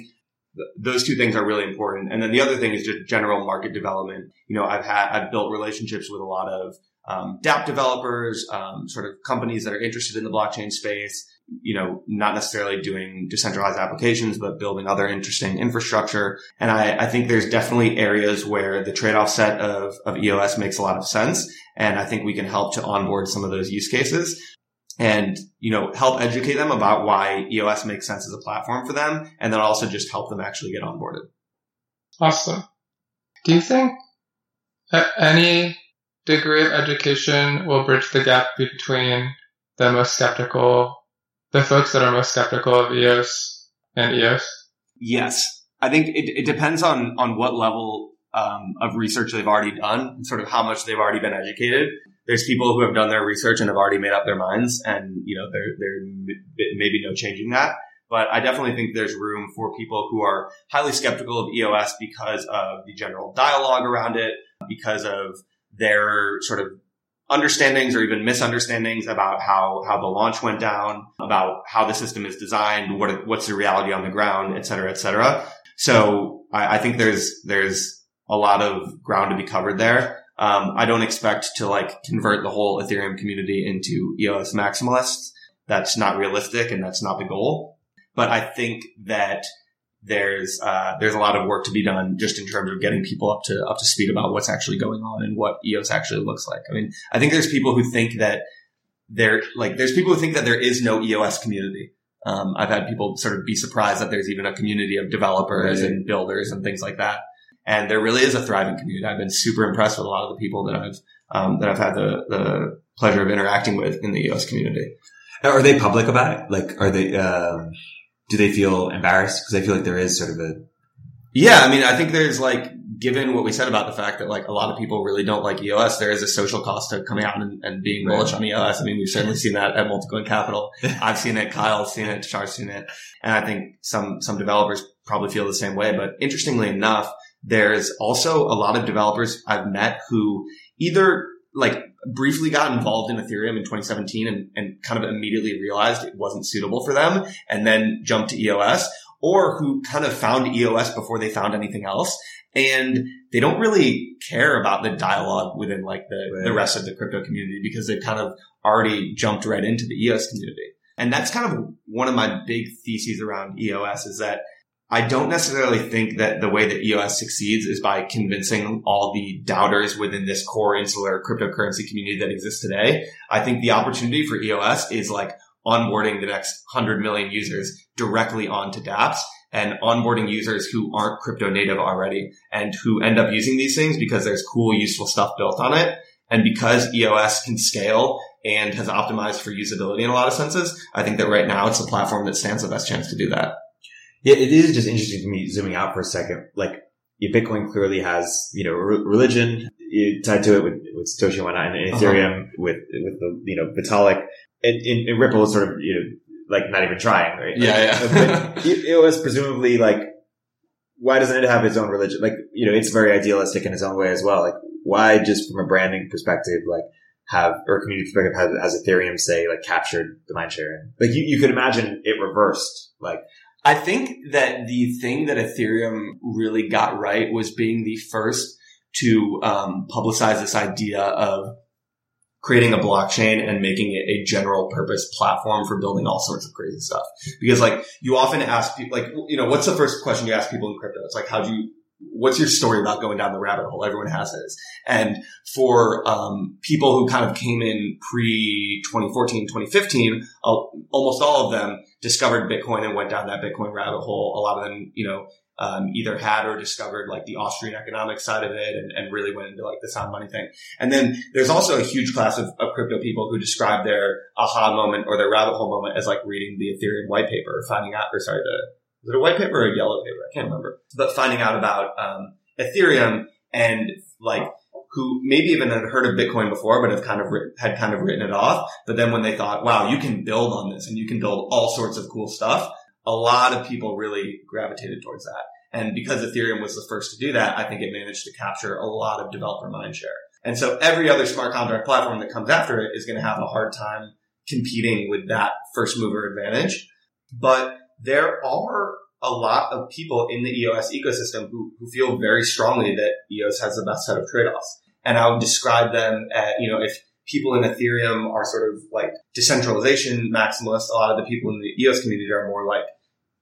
th- those two things are really important. And then the other thing is just general market development. You know, I've had, I've built relationships with a lot of, um, DApp developers, um, sort of companies that are interested in the blockchain space you know, not necessarily doing decentralized applications, but building other interesting infrastructure. And I, I think there's definitely areas where the trade-off set of, of EOS makes a lot of sense. And I think we can help to onboard some of those use cases and, you know, help educate them about why EOS makes sense as a platform for them. And then also just help them actually get onboarded. Awesome. Do you think any degree of education will bridge the gap between the most skeptical the folks that are most skeptical of EOS and EOS? Yes. I think it, it depends on, on what level um, of research they've already done and sort of how much they've already been educated. There's people who have done their research and have already made up their minds and, you know, there, there may be no changing that. But I definitely think there's room for people who are highly skeptical of EOS because of the general dialogue around it, because of their sort of understandings or even misunderstandings about how, how the launch went down, about how the system is designed, what, what's the reality on the ground, et cetera, et cetera. So I, I think there's, there's a lot of ground to be covered there. Um, I don't expect to like convert the whole Ethereum community into EOS maximalists. That's not realistic and that's not the goal. But I think that there's uh, there's a lot of work to be done just in terms of getting people up to up to speed about what's actually going on and what EOS actually looks like. I mean, I think there's people who think that there like there's people who think that there is no EOS community. Um, I've had people sort of be surprised that there's even a community of developers right. and builders and things like that. And there really is a thriving community. I've been super impressed with a lot of the people that I've um, that I've had the the pleasure of interacting with in the EOS community. Are they public about it? Like, are they? Um do they feel embarrassed? Because I feel like there is sort of a yeah, I mean, I think there's like, given what we said about the fact that like a lot of people really don't like EOS, there is a social cost to coming out and, and being bullish on EOS. I mean, we've certainly seen that at Multicoin Capital. I've seen it. Kyle's seen it. Char's seen it. And I think some, some developers probably feel the same way. But interestingly enough, there's also a lot of developers I've met who either like briefly got involved in Ethereum in 2017 and, and kind of immediately realized it wasn't suitable for them and then jumped to EOS or who kind of found EOS before they found anything else. And they don't really care about the dialogue within like the, right. the rest of the crypto community because they've kind of already jumped right into the EOS community. And that's kind of one of my big theses around EOS is that I don't necessarily think that the way that EOS succeeds is by convincing all the doubters within this core insular cryptocurrency community that exists today. I think the opportunity for EOS is like onboarding the next 100 million users directly onto dApps and onboarding users who aren't crypto native already and who end up using these things because there's cool, useful stuff built on it. And because EOS can scale and has optimized for usability in a lot of senses, I think that right now it's the platform that stands the best chance to do that. Yeah, it is just interesting to me zooming out for a second. Like, Bitcoin clearly has, you know, re- religion tied to it with, with Satoshi and whatnot, and uh-huh. Ethereum uh-huh. with, with the, you know, Vitalik. And, and, and, Ripple is sort of, you know, like not even trying, right? Yeah, like, yeah. but it was presumably like, why doesn't it have its own religion? Like, you know, it's very idealistic in its own way as well. Like, why just from a branding perspective, like, have, or community perspective has, has Ethereum say, like, captured the mind share? Like, you, you could imagine it reversed. Like, I think that the thing that Ethereum really got right was being the first to um, publicize this idea of creating a blockchain and making it a general purpose platform for building all sorts of crazy stuff. Because like you often ask people, like, you know, what's the first question you ask people in crypto? It's like, how do you, what's your story about going down the rabbit hole? Everyone has theirs. And for um, people who kind of came in pre 2014, 2015, uh, almost all of them discovered Bitcoin and went down that Bitcoin rabbit hole. A lot of them, you know, um, either had or discovered like the Austrian economic side of it and, and, really went into like the sound money thing. And then there's also a huge class of, of, crypto people who describe their aha moment or their rabbit hole moment as like reading the Ethereum white paper or finding out, or sorry, the, was it a white paper or a yellow paper? I can't remember, but finding out about, um, Ethereum and like, who maybe even had heard of Bitcoin before, but have kind of written, had kind of written it off. But then when they thought, wow, you can build on this and you can build all sorts of cool stuff, a lot of people really gravitated towards that. And because Ethereum was the first to do that, I think it managed to capture a lot of developer mindshare. And so every other smart contract platform that comes after it is going to have a hard time competing with that first mover advantage. But there are a lot of people in the EOS ecosystem who, who feel very strongly that EOS has the best set of trade-offs. And I would describe them at, you know, if people in Ethereum are sort of like decentralization maximalists, a lot of the people in the EOS community are more like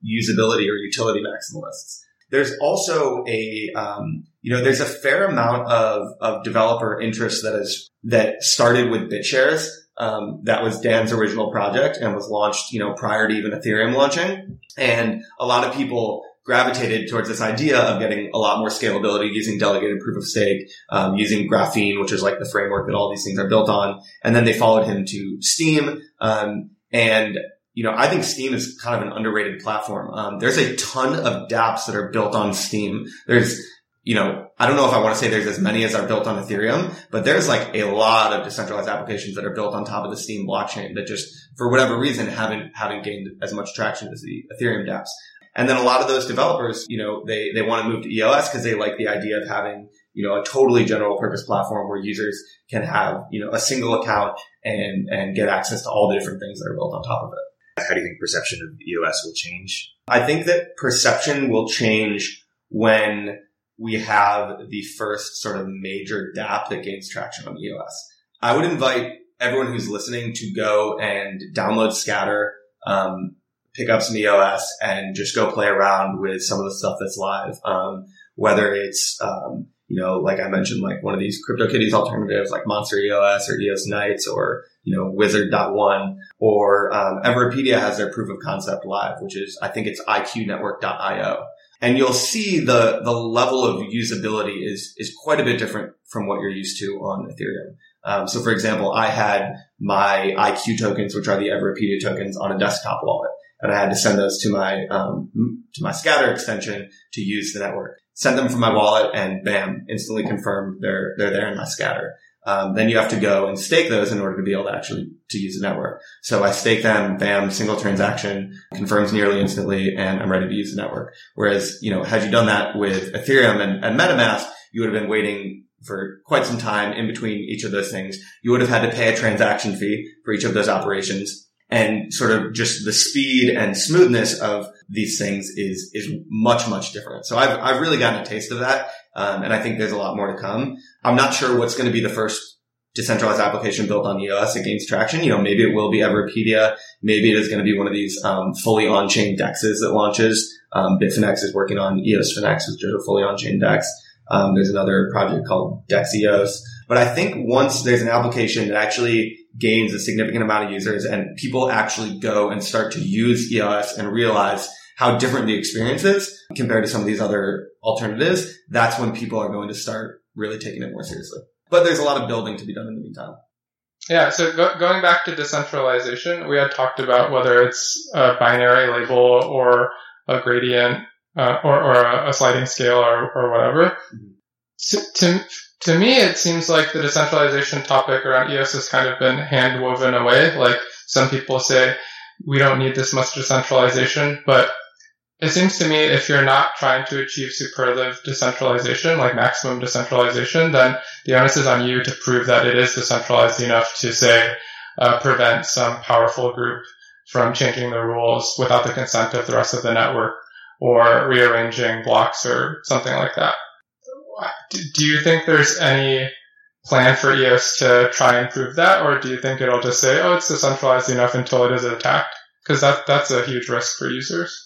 usability or utility maximalists. There's also a, um, you know, there's a fair amount of, of developer interest that is, that started with BitShares. Um, that was Dan's original project and was launched, you know, prior to even Ethereum launching. And a lot of people gravitated towards this idea of getting a lot more scalability using delegated proof of stake, um, using Graphene, which is like the framework that all these things are built on. And then they followed him to Steem. Um, and you know, I think Steem is kind of an underrated platform. Um, there's a ton of dApps that are built on Steem. There's, you know, I don't know if I want to say there's as many as are built on Ethereum, but there's like a lot of decentralized applications that are built on top of the Steem blockchain that just, for whatever reason, haven't, haven't gained as much traction as the Ethereum dApps. And then a lot of those developers, you know, they, they want to move to EOS because they like the idea of having, you know, a totally general purpose platform where users can have, you know, a single account and, and get access to all the different things that are built on top of it. How do you think perception of EOS will change? I think that perception will change when we have the first sort of major dApp that gains traction on EOS. I would invite everyone who's listening to go and download Scatter, um, pick up some EOS and just go play around with some of the stuff that's live. Um, whether it's, um, you know, like I mentioned, like one of these CryptoKitties alternatives like Monster EOS or EOS Knights or, you know, Wizard.one or, um, Everpedia has their proof of concept live, which is, I think it's IQnetwork.io. And you'll see the, the level of usability is, is quite a bit different from what you're used to on Ethereum. Um, so for example, I had my IQ tokens, which are the Everpedia tokens on a desktop wallet and I had to send those to my um, to my Scatter extension to use the network. Send them from my wallet, and bam, instantly confirmed they're they're there in my Scatter. Um, then you have to go and stake those in order to be able to actually to use the network. So I stake them, bam, single transaction confirms nearly instantly, and I'm ready to use the network. Whereas, you know, had you done that with Ethereum and, and MetaMask, you would have been waiting for quite some time in between each of those things. You would have had to pay a transaction fee for each of those operations and sort of just the speed and smoothness of these things is is much much different. So I've I've really gotten a taste of that, um, and I think there's a lot more to come. I'm not sure what's going to be the first decentralized application built on EOS that gains traction. You know, maybe it will be Everpedia. Maybe it is going to be one of these um, fully on-chain dexes that launches. Um, Bitfinex is working on EOSfinex, which is a fully on-chain dex. Um, there's another project called DexEOS. But I think once there's an application that actually gains a significant amount of users and people actually go and start to use EOS and realize how different the experience is compared to some of these other alternatives, that's when people are going to start really taking it more seriously. But there's a lot of building to be done in the meantime. Yeah, so go, going back to decentralization, we had talked about whether it's a binary label or a gradient uh, or, or, a sliding scale or, or whatever. Mm-hmm. To, to, to me, it seems like the decentralization topic around EOS has kind of been hand woven away. Like some people say, we don't need this much decentralization, but it seems to me if you're not trying to achieve superlative decentralization, like maximum decentralization, then the onus is on you to prove that it is decentralized enough to say, uh, prevent some powerful group from changing the rules without the consent of the rest of the network or rearranging blocks or something like that do you think there's any plan for EOS to try and prove that, or do you think it'll just say, "Oh, it's decentralized enough until it is attacked"? Because that that's a huge risk for users.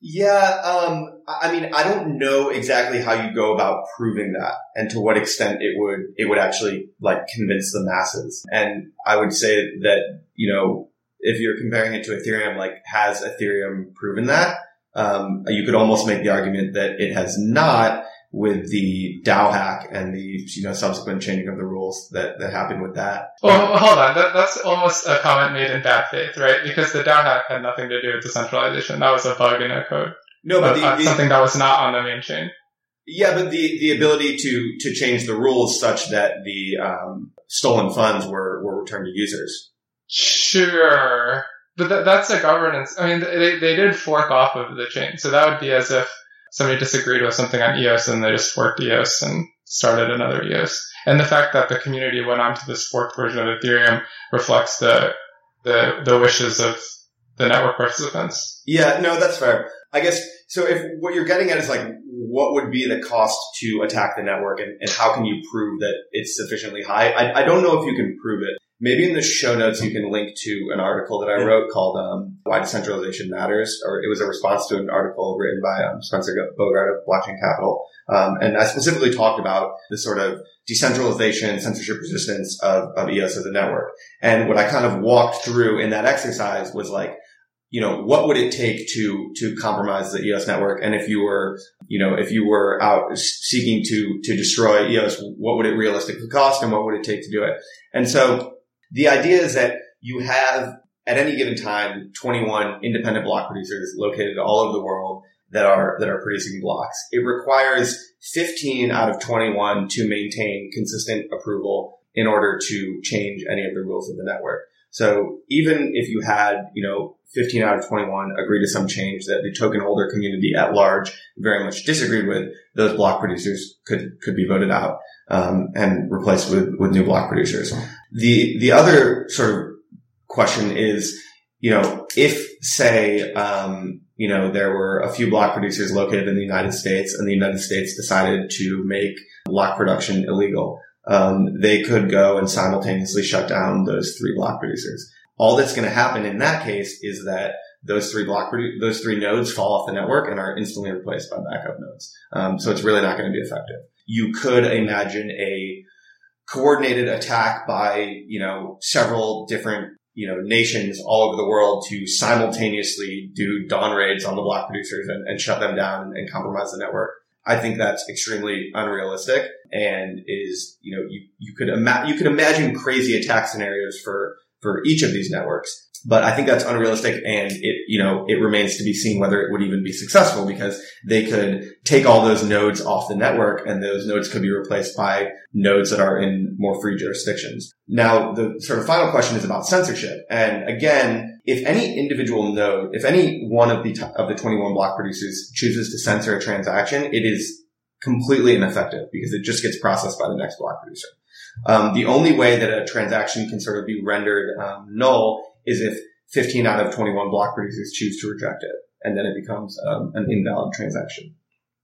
Yeah, um, I mean, I don't know exactly how you go about proving that and to what extent it would, it would actually like convince the masses. And I would say that, you know, if you're comparing it to Ethereum, like has Ethereum proven that? Um, you could almost make the argument that it has not with the DAO hack and the you know subsequent changing of the rules that, that happened with that. Well, hold on, that, that's almost a comment made in bad faith, right? Because the DAO hack had nothing to do with decentralization. That was a bug in a code. No, but the, uh, the, something that was not on the main chain. Yeah, but the the ability to to change the rules such that the um, stolen funds were were returned to users. Sure, but th- that's a governance. I mean, they they did fork off of the chain, so that would be as if somebody disagreed with something on EOS and they just forked EOS and started another EOS. And the fact that the community went on to this forked version of Ethereum reflects the the the wishes of the network participants. Yeah, no, that's fair. I guess so. If what you're getting at is like, what would be the cost to attack the network, and, and how can you prove that it's sufficiently high? I, I don't know if you can prove it. Maybe in the show notes you can link to an article that I wrote called um, "Why Decentralization Matters," or it was a response to an article written by um, Spencer Bogart of Blockchain Capital, um, and I specifically talked about the sort of decentralization, censorship resistance of, of EOS as a network. And what I kind of walked through in that exercise was like, you know, what would it take to, to compromise the EOS network? And if you were, you know, if you were out seeking to, to destroy EOS, what would it realistically cost and what would it take to do it? And so the idea is that you have at any given time 21 independent block producers located all over the world that are that are producing blocks. It requires 15 out of 21 to maintain consistent approval in order to change any of the rules of the network. So even if you had, you know, 15 out of 21 agree to some change that the token holder community at large very much disagreed with, those block producers could could be voted out um, and replaced with with new block producers. The the other sort of question is, you know, if say um, you know, there were a few block producers located in the United States and the United States decided to make block production illegal. Um, they could go and simultaneously shut down those three block producers. All that's going to happen in that case is that those three block produ- those three nodes fall off the network and are instantly replaced by backup nodes. Um, so it's really not going to be effective. You could imagine a coordinated attack by you know several different you know, nations all over the world to simultaneously do dawn raids on the block producers and, and shut them down and, compromise the network. I think that's extremely unrealistic and is, you know, you, you could ima- you could imagine crazy attack scenarios for, for each of these networks. But I think that's unrealistic and it, you know, it remains to be seen whether it would even be successful because they could take all those nodes off the network and those nodes could be replaced by nodes that are in more free jurisdictions. Now, the sort of final question is about censorship. And again, if any individual node, if any one of the, t- of the 21 block producers chooses to censor a transaction, it is completely ineffective because it just gets processed by the next block producer. Um, the only way that a transaction can sort of be rendered um, null is if 15 out of 21 block producers choose to reject it, and then it becomes um, an invalid transaction.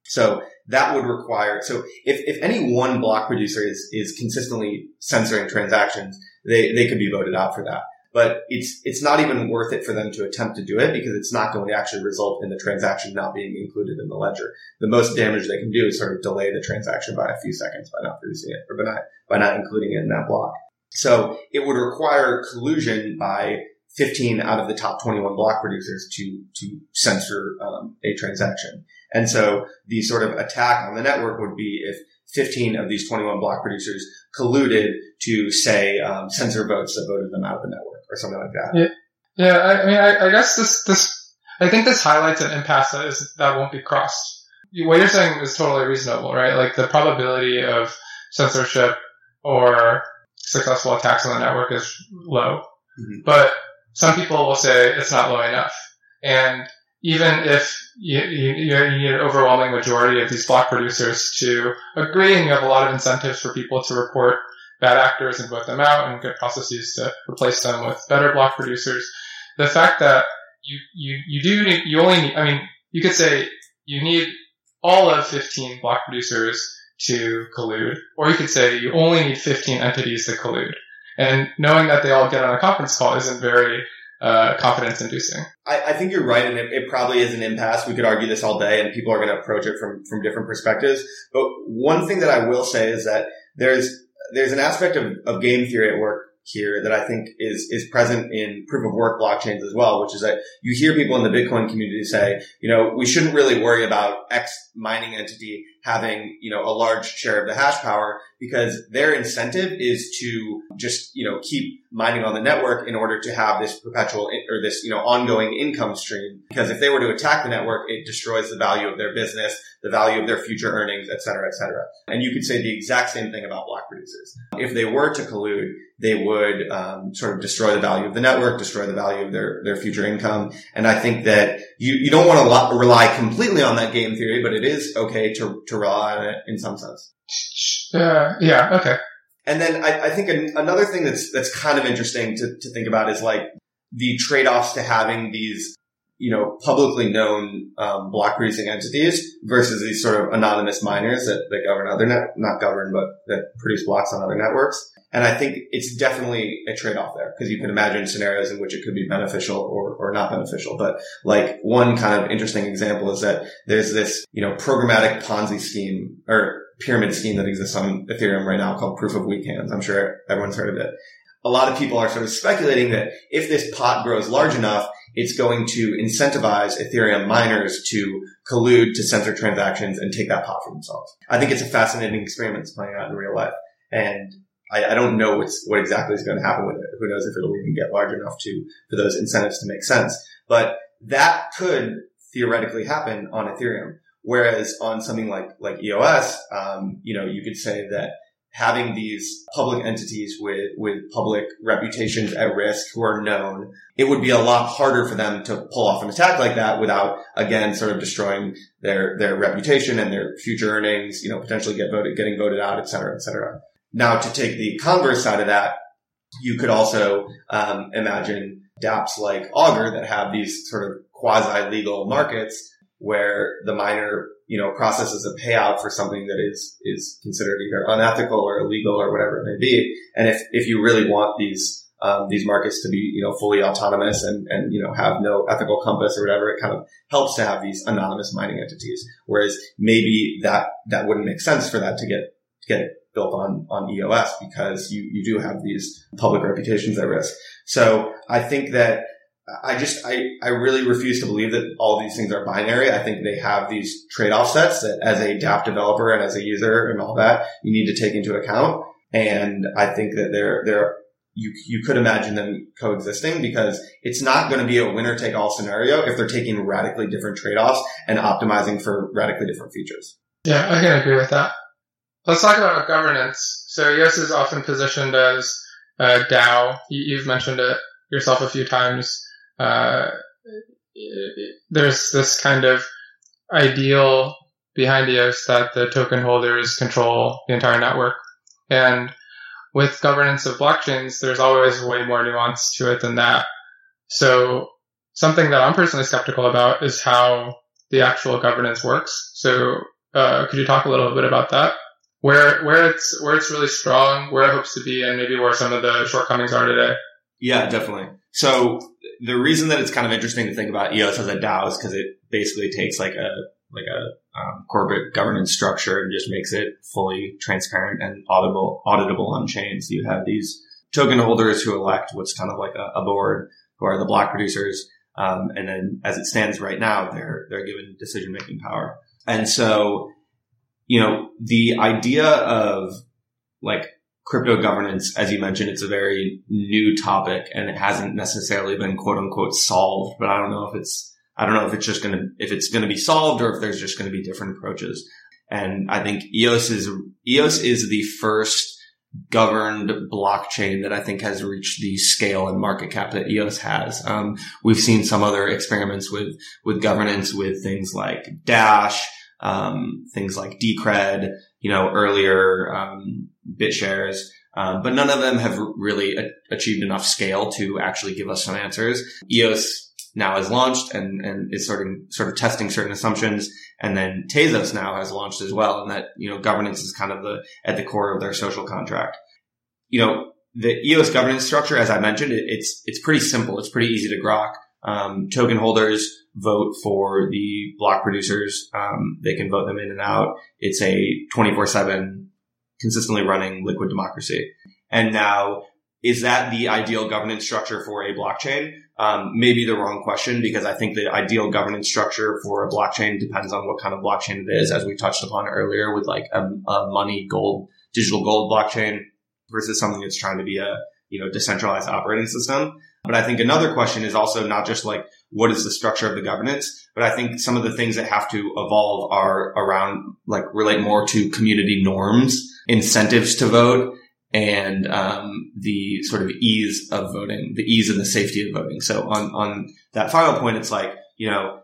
So that would require, so if, if any one block producer is, is consistently censoring transactions, they, they could be voted out for that. But it's, it's not even worth it for them to attempt to do it because it's not going to actually result in the transaction not being included in the ledger. The most damage they can do is sort of delay the transaction by a few seconds by not producing it or by not, by not including it in that block. So it would require collusion by 15 out of the top 21 block producers to, to censor um, a transaction. And so the sort of attack on the network would be if 15 of these 21 block producers colluded to say um, censor votes that voted them out of the network or something like that. Yeah, yeah. I, mean, I, I, guess this this I think this highlights an impasse that is that won't be crossed. What you're saying is totally reasonable, right? Like the probability of censorship or successful attacks on the network is low. Mm-hmm. But some people will say it's not low enough. And even if you, you, you, need an overwhelming majority of these block producers to agree and you have a lot of incentives for people to report bad actors and vote them out and good processes to replace them with better block producers, the fact that you, you, you do, you only need, I mean, you could say you need all of 15 block producers to collude, or you could say you only need 15 entities to collude. And knowing that they all get on a conference call isn't very uh, confidence inducing. I, I, think you're right, and it, it, probably is an impasse. We could argue this all day, and people are going to approach it from from different perspectives. But one thing that I will say is that there's there's an aspect of, of game theory at work here that I think is is present in proof of work blockchains as well, which is that you hear people in the Bitcoin community say, you know, we shouldn't really worry about X mining entity having, you know, a large share of the hash power because their incentive is to just, you know, keep mining on the network in order to have this perpetual or this, you know, ongoing income stream. Because if they were to attack the network, it destroys the value of their business, the value of their future earnings, et cetera, et cetera. And you could say the exact same thing about block producers. If they were to collude, they would um, sort of destroy the value of the network, destroy the value of their, their future income. And I think that you, you don't want to rely completely on that game theory, but it is okay to, to rely on it in some sense. Uh, yeah, okay. And then I, I think an, another thing that's that's kind of interesting to, to think about is like the trade-offs to having these, you know, publicly known um, block producing entities versus these sort of anonymous miners that, that govern other net, not govern, but that produce blocks on other networks. And I think it's definitely a trade-off there because you can imagine scenarios in which it could be beneficial or, or not beneficial. But like one kind of interesting example is that there's this, you know, programmatic Ponzi scheme or pyramid scheme that exists on Ethereum right now called proof of weak hands. I'm sure everyone's heard of it. A lot of people are sort of speculating that if this pot grows large enough, it's going to incentivize Ethereum miners to collude to censor transactions and take that pot for themselves. I think it's a fascinating experiment that's playing out in real life. And I, I don't know what's, what exactly is going to happen with it. Who knows if it'll even get large enough to, for those incentives to make sense. But that could theoretically happen on Ethereum. Whereas on something like, like EOS, um, you know, you could say that having these public entities with, with public reputations at risk who are known, it would be a lot harder for them to pull off an attack like that without, again, sort of destroying their, their reputation and their future earnings, you know, potentially get voted, getting voted out, et cetera, et cetera. Now to take the converse side of that, you could also, um, imagine dApps like Augur that have these sort of quasi legal markets where the miner, you know, processes a payout for something that is, is considered either unethical or illegal or whatever it may be. And if, if you really want these, um, these markets to be, you know, fully autonomous and, and, you know, have no ethical compass or whatever, it kind of helps to have these anonymous mining entities. Whereas maybe that, that wouldn't make sense for that to get, get built on, on EOS because you, you do have these public reputations at risk. So I think that I just, I, I really refuse to believe that all these things are binary. I think they have these trade-off sets that as a dApp developer and as a user and all that, you need to take into account. And I think that they're, they're, you, you could imagine them coexisting because it's not going to be a winner take all scenario if they're taking radically different trade-offs and optimizing for radically different features. Yeah, I can agree with that. Let's talk about governance. So EOS is often positioned as a DAO. You've mentioned it yourself a few times uh, there's this kind of ideal behind EOS that the token holders control the entire network. And with governance of blockchains, there's always way more nuance to it than that. So something that I'm personally skeptical about is how the actual governance works. So uh, could you talk a little bit about that? Where where it's where it's really strong, where it hopes to be, and maybe where some of the shortcomings are today. Yeah, definitely. So the reason that it's kind of interesting to think about EOS as a DAO is because it basically takes like a like a um, corporate governance structure and just makes it fully transparent and auditable auditable on chain. So you have these token holders who elect what's kind of like a, a board, who are the block producers, um, and then as it stands right now, they're they're given decision making power. And so, you know, the idea of like crypto governance, as you mentioned, it's a very new topic and it hasn't necessarily been quote unquote solved, but I don't know if it's, I don't know if it's just going to, if it's going to be solved or if there's just going to be different approaches. And I think EOS is, EOS is the first governed blockchain that I think has reached the scale and market cap that EOS has. Um, we've seen some other experiments with, with governance with things like Dash, um, things like Decred, you know, earlier, um, BitShares. Um, but none of them have really a- achieved enough scale to actually give us some answers. EOS now has launched and, and is sort of, sort of testing certain assumptions. And then Tezos now has launched as well. And that, you know, governance is kind of the, at the core of their social contract. You know, the EOS governance structure, as I mentioned, it, it's it's pretty simple. It's pretty easy to grok. Um, token holders vote for the block producers. Um, they can vote them in and out. It's a 24-7 consistently running liquid democracy. And now, is that the ideal governance structure for a blockchain? Um, maybe the wrong question because I think the ideal governance structure for a blockchain depends on what kind of blockchain it is, as we touched upon earlier with like a, a money gold, digital gold blockchain versus something that's trying to be a, you know, decentralized operating system. But I think another question is also not just like, what is the structure of the governance? But I think some of the things that have to evolve are around like relate more to community norms, incentives to vote, and um, the sort of ease of voting, the ease and the safety of voting. So on on that final point, it's like you know,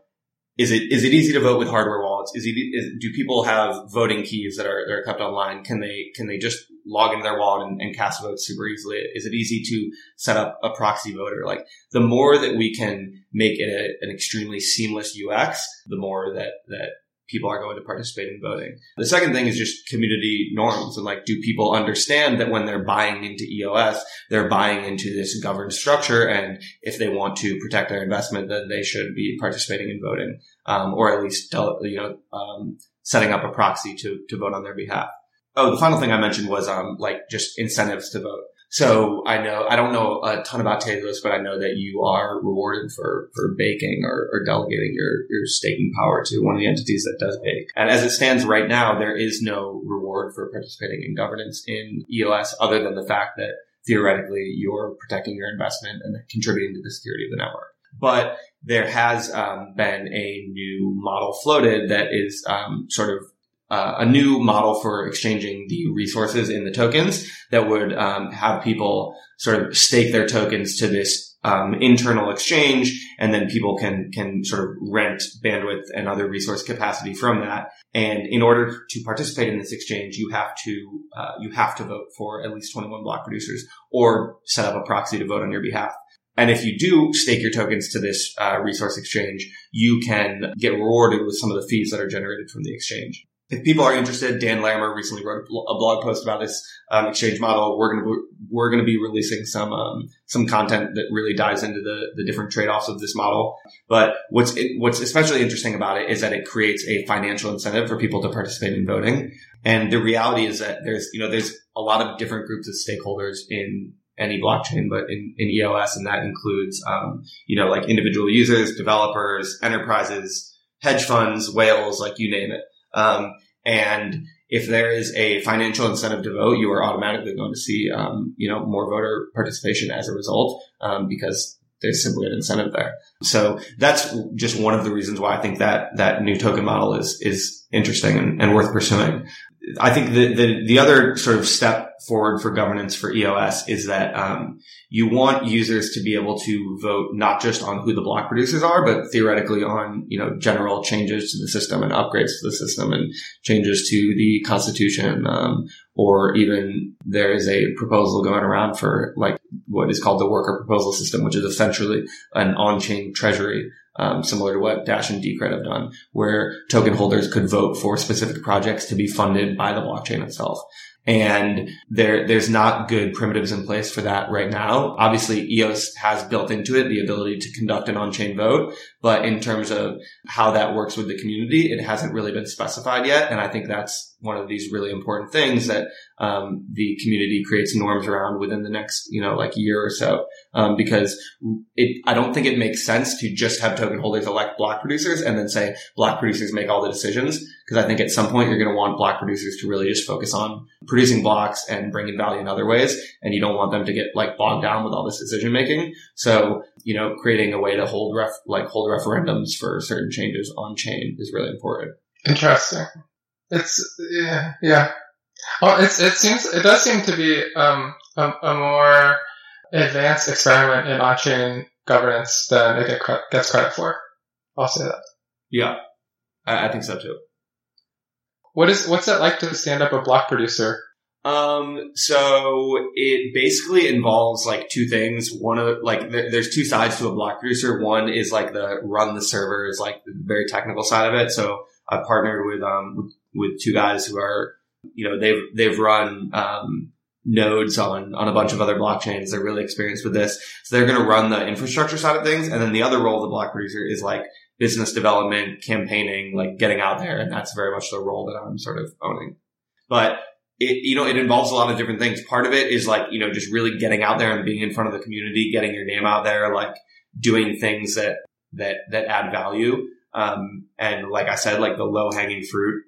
is it is it easy to vote with hardware wallets? Is it is, do people have voting keys that are that are kept online? Can they can they just log into their wallet and, and cast votes super easily? Is it easy to set up a proxy voter? Like the more that we can make it a, an extremely seamless UX, the more that that people are going to participate in voting. The second thing is just community norms and like, do people understand that when they're buying into EOS, they're buying into this governed structure. And if they want to protect their investment, then they should be participating in voting, um, or at least, you know, um, setting up a proxy to, to vote on their behalf. Oh, the final thing I mentioned was, um, like just incentives to vote. So I know, I don't know a ton about Tezos, but I know that you are rewarded for, for baking or, or delegating your, your staking power to one of the entities that does bake. And as it stands right now, there is no reward for participating in governance in EOS other than the fact that theoretically you're protecting your investment and contributing to the security of the network. But there has um, been a new model floated that is um, sort of uh, a new model for exchanging the resources in the tokens that would um, have people sort of stake their tokens to this um, internal exchange, and then people can can sort of rent bandwidth and other resource capacity from that. And in order to participate in this exchange, you have to uh, you have to vote for at least 21 block producers or set up a proxy to vote on your behalf. And if you do stake your tokens to this uh, resource exchange, you can get rewarded with some of the fees that are generated from the exchange if people are interested, Dan Larimer recently wrote a blog post about this um, exchange model. We're going to we're going to be releasing some um, some content that really dives into the the different trade offs of this model. But what's what's especially interesting about it is that it creates a financial incentive for people to participate in voting. And the reality is that there's you know there's a lot of different groups of stakeholders in any blockchain, but in, in EOS, and that includes um, you know like individual users, developers, enterprises, hedge funds, whales, like you name it. Um, and if there is a financial incentive to vote, you are automatically going to see, um, you know, more voter participation as a result, um, because there's simply an incentive there. So that's just one of the reasons why I think that that new token model is is interesting and, and worth pursuing. I think the, the, the other sort of step forward for governance for EOS is that um, you want users to be able to vote not just on who the block producers are, but theoretically on you know general changes to the system and upgrades to the system and changes to the constitution, um, or even there is a proposal going around for like what is called the worker proposal system, which is essentially an on-chain treasury um, similar to what Dash and Decred have done, where token holders could vote for specific projects to be funded by the blockchain itself. And there, there's not good primitives in place for that right now. Obviously, EOS has built into it the ability to conduct an on-chain vote, but in terms of how that works with the community, it hasn't really been specified yet. And I think that's one of these really important things that um, the community creates norms around within the next, you know, like year or so. Um, because it, I don't think it makes sense to just have token holders elect block producers and then say block producers make all the decisions. Because I think at some point you're going to want block producers to really just focus on producing blocks and bringing value in other ways. And you don't want them to get like bogged down with all this decision making. So, you know, creating a way to hold ref, like hold referendums for certain changes on chain is really important. Interesting. It's, yeah, yeah. Well, it's, it seems, it does seem to be, um, a, a more advanced experiment in on-chain governance than it gets credit for. I'll say that. Yeah. I, I think so too. What is, what's it like to stand up a block producer? Um, so it basically involves like two things. One of like there, there's two sides to a block producer. One is like the run the servers, like the very technical side of it. So I partnered with um with, with two guys who are you know they've they've run um nodes on, on a bunch of other blockchains. They're really experienced with this. So they're going to run the infrastructure side of things. And then the other role of the block producer is like business development, campaigning, like getting out there. And that's very much the role that I'm sort of owning. But it, you know, it involves a lot of different things. Part of it is like, you know, just really getting out there and being in front of the community, getting your name out there, like doing things that, that, that add value. Um, and like I said, like the low hanging fruit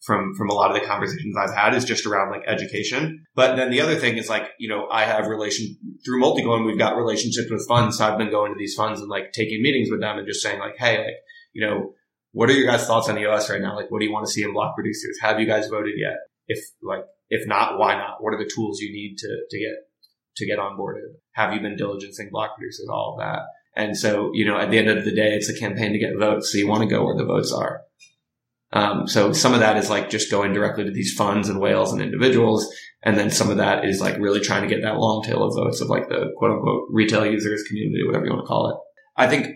from from a lot of the conversations I've had is just around like education. But then the other thing is like, you know, I have relation through Multicoin, we've got relationships with funds. So I've been going to these funds and like taking meetings with them and just saying like, hey, like, you know, what are your guys' thoughts on EOS right now? Like, what do you want to see in block producers? Have you guys voted yet? If like, if not, why not? What are the tools you need to, to get, to get onboarded? Have you been diligencing block producers? All of that. And so, you know, at the end of the day, it's a campaign to get votes. So you want to go where the votes are. Um, so some of that is like just going directly to these funds and whales and individuals. And then some of that is like really trying to get that long tail of votes of like the quote unquote retail users, community, whatever you want to call it. I think,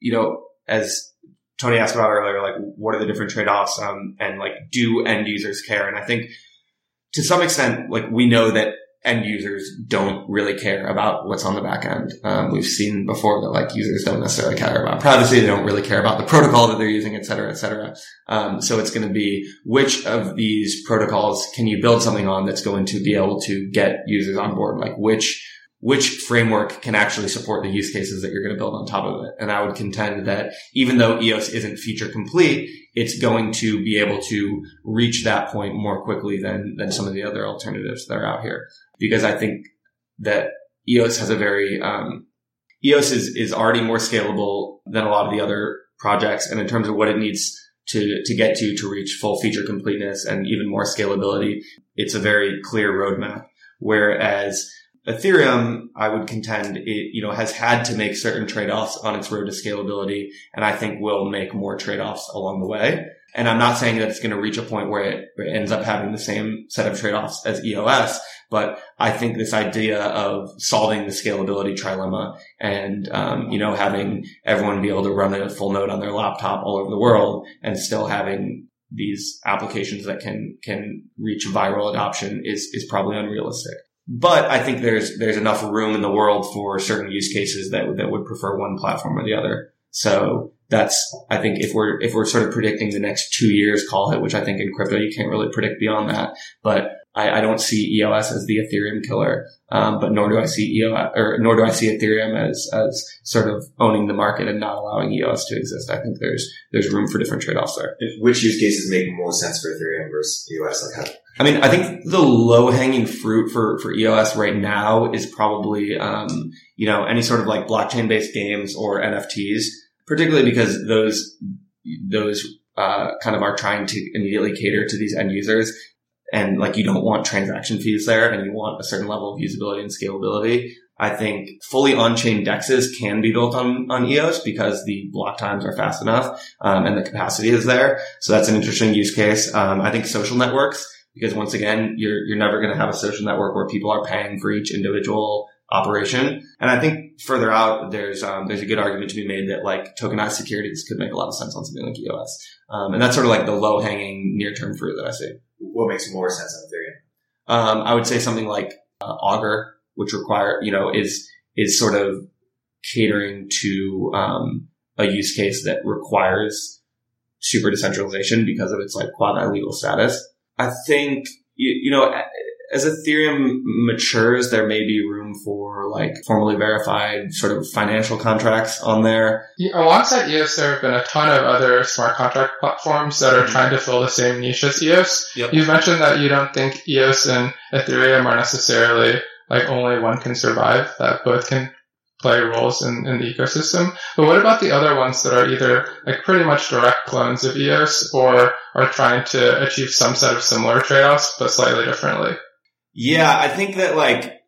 you know, as Tony asked about earlier, like what are the different trade-offs? Um, and like do end users care? And I think to some extent, like we know that end users don't really care about what's on the back end. Um, we've seen before that like users don't necessarily care about privacy. They don't really care about the protocol that they're using, et cetera, et cetera. Um, so it's going to be which of these protocols can you build something on that's going to be able to get users on board? Like which which framework can actually support the use cases that you're going to build on top of it. And I would contend that even though EOS isn't feature complete, it's going to be able to reach that point more quickly than, than some of the other alternatives that are out here. Because I think that EOS has a very, um, EOS is, is already more scalable than a lot of the other projects. And in terms of what it needs to, to get to, to reach full feature completeness and even more scalability, it's a very clear roadmap. Whereas Ethereum, I would contend it, you know, has had to make certain trade-offs on its road to scalability. And I think will make more trade-offs along the way. And I'm not saying that it's going to reach a point where it, ends up having the same set of trade-offs as EOS, but I think this idea of solving the scalability trilemma and, um, you know, having everyone be able to run a full node on their laptop all over the world and still having these applications that can, can reach viral adoption is, is probably unrealistic. But I think there's there's enough room in the world for certain use cases that that would prefer one platform or the other. So that's I think if we're if we're sort of predicting the next two years, call it, which I think in crypto you can't really predict beyond that. But I, I don't see EOS as the Ethereum killer, um, but nor do I see EOS or nor do I see Ethereum as as sort of owning the market and not allowing EOS to exist. I think there's there's room for different trade offs there. Which use cases make more sense for Ethereum versus EOS? Like how, I mean, I think the low hanging fruit for, for EOS right now is probably, um, you know, any sort of like blockchain based games or NFTs, particularly because those, those, uh, kind of are trying to immediately cater to these end users. And like you don't want transaction fees there and you want a certain level of usability and scalability. I think fully on-chain dexes can be built on, on EOS because the block times are fast enough, um, and the capacity is there. So that's an interesting use case. Um, I think social networks, because once again, you're, you're never going to have a social network where people are paying for each individual operation. And I think further out, there's, um, there's a good argument to be made that like tokenized securities could make a lot of sense on something like EOS. Um, and that's sort of like the low hanging near term fruit that I see. What makes more sense on Ethereum? Um, I would say something like uh, Augur, which require, you know, is, is sort of catering to, um, a use case that requires super decentralization because of its like quasi legal status. I think, you, you know, as Ethereum matures, there may be room for like formally verified sort of financial contracts on there. Yeah, alongside EOS, there have been a ton of other smart contract platforms that are mm-hmm. trying to fill the same niche as EOS. Yep. You mentioned that you don't think EOS and Ethereum are necessarily like only one can survive, that both can play roles in, in the ecosystem. But what about the other ones that are either like pretty much direct clones of EOS or are trying to achieve some set of similar trade-offs, but slightly differently? Yeah, I think that like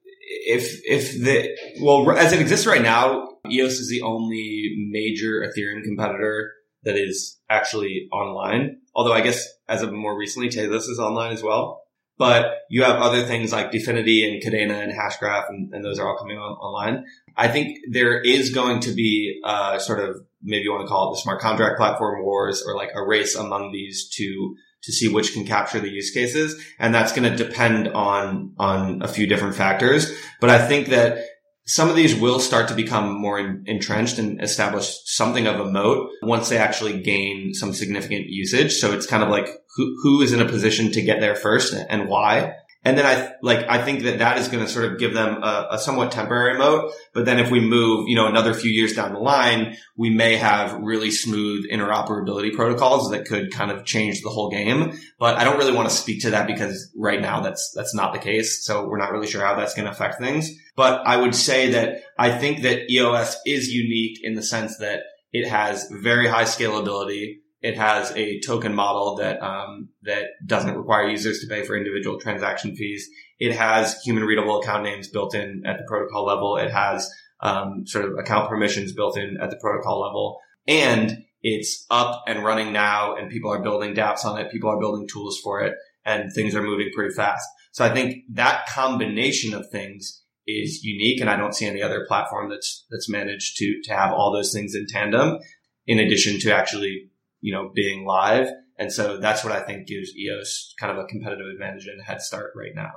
if if the well as it exists right now, EOS is the only major Ethereum competitor that is actually online. Although I guess as of more recently, Tezos is online as well. But you have other things like DFINITY and Kadena and Hashgraph, and, and those are all coming on, online. I think there is going to be a sort of maybe you want to call it the smart contract platform wars or like a race among these to to see which can capture the use cases. And that's going to depend on, on a few different factors. But I think that some of these will start to become more entrenched and establish something of a moat once they actually gain some significant usage. So it's kind of like who, who is in a position to get there first and why. And then I like I think that that is going to sort of give them a, a, somewhat temporary moat. But then if we move, you know, another few years down the line, we may have really smooth interoperability protocols that could kind of change the whole game. But I don't really want to speak to that because right now that's that's not the case. So we're not really sure how that's going to affect things. But I would say that I think that EOS is unique in the sense that it has very high scalability. It has a token model that um, that doesn't require users to pay for individual transaction fees. It has human readable account names built in at the protocol level. It has um, sort of account permissions built in at the protocol level, and it's up and running now. And people are building DApps on it. People are building tools for it, and things are moving pretty fast. So I think that combination of things is unique, and I don't see any other platform that's that's managed to to have all those things in tandem. In addition to actually you know, being live. And so that's what I think gives EOS kind of a competitive advantage and head start right now.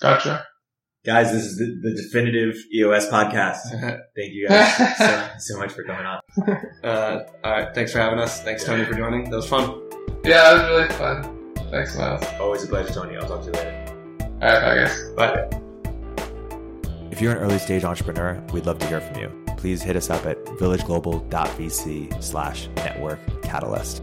Gotcha. Guys, this is the, the definitive EOS podcast. Thank you guys so, so, much for coming on. Uh, all right. Thanks for having us. Thanks, Tony, for joining. That was fun. Yeah, it was really fun. Thanks, Myles. Always a pleasure, Tony. I'll talk to you later. All right, bye, guys. Bye. If you're an early stage entrepreneur, we'd love to hear from you. Please hit us up at villageglobal.vc slash network catalyst.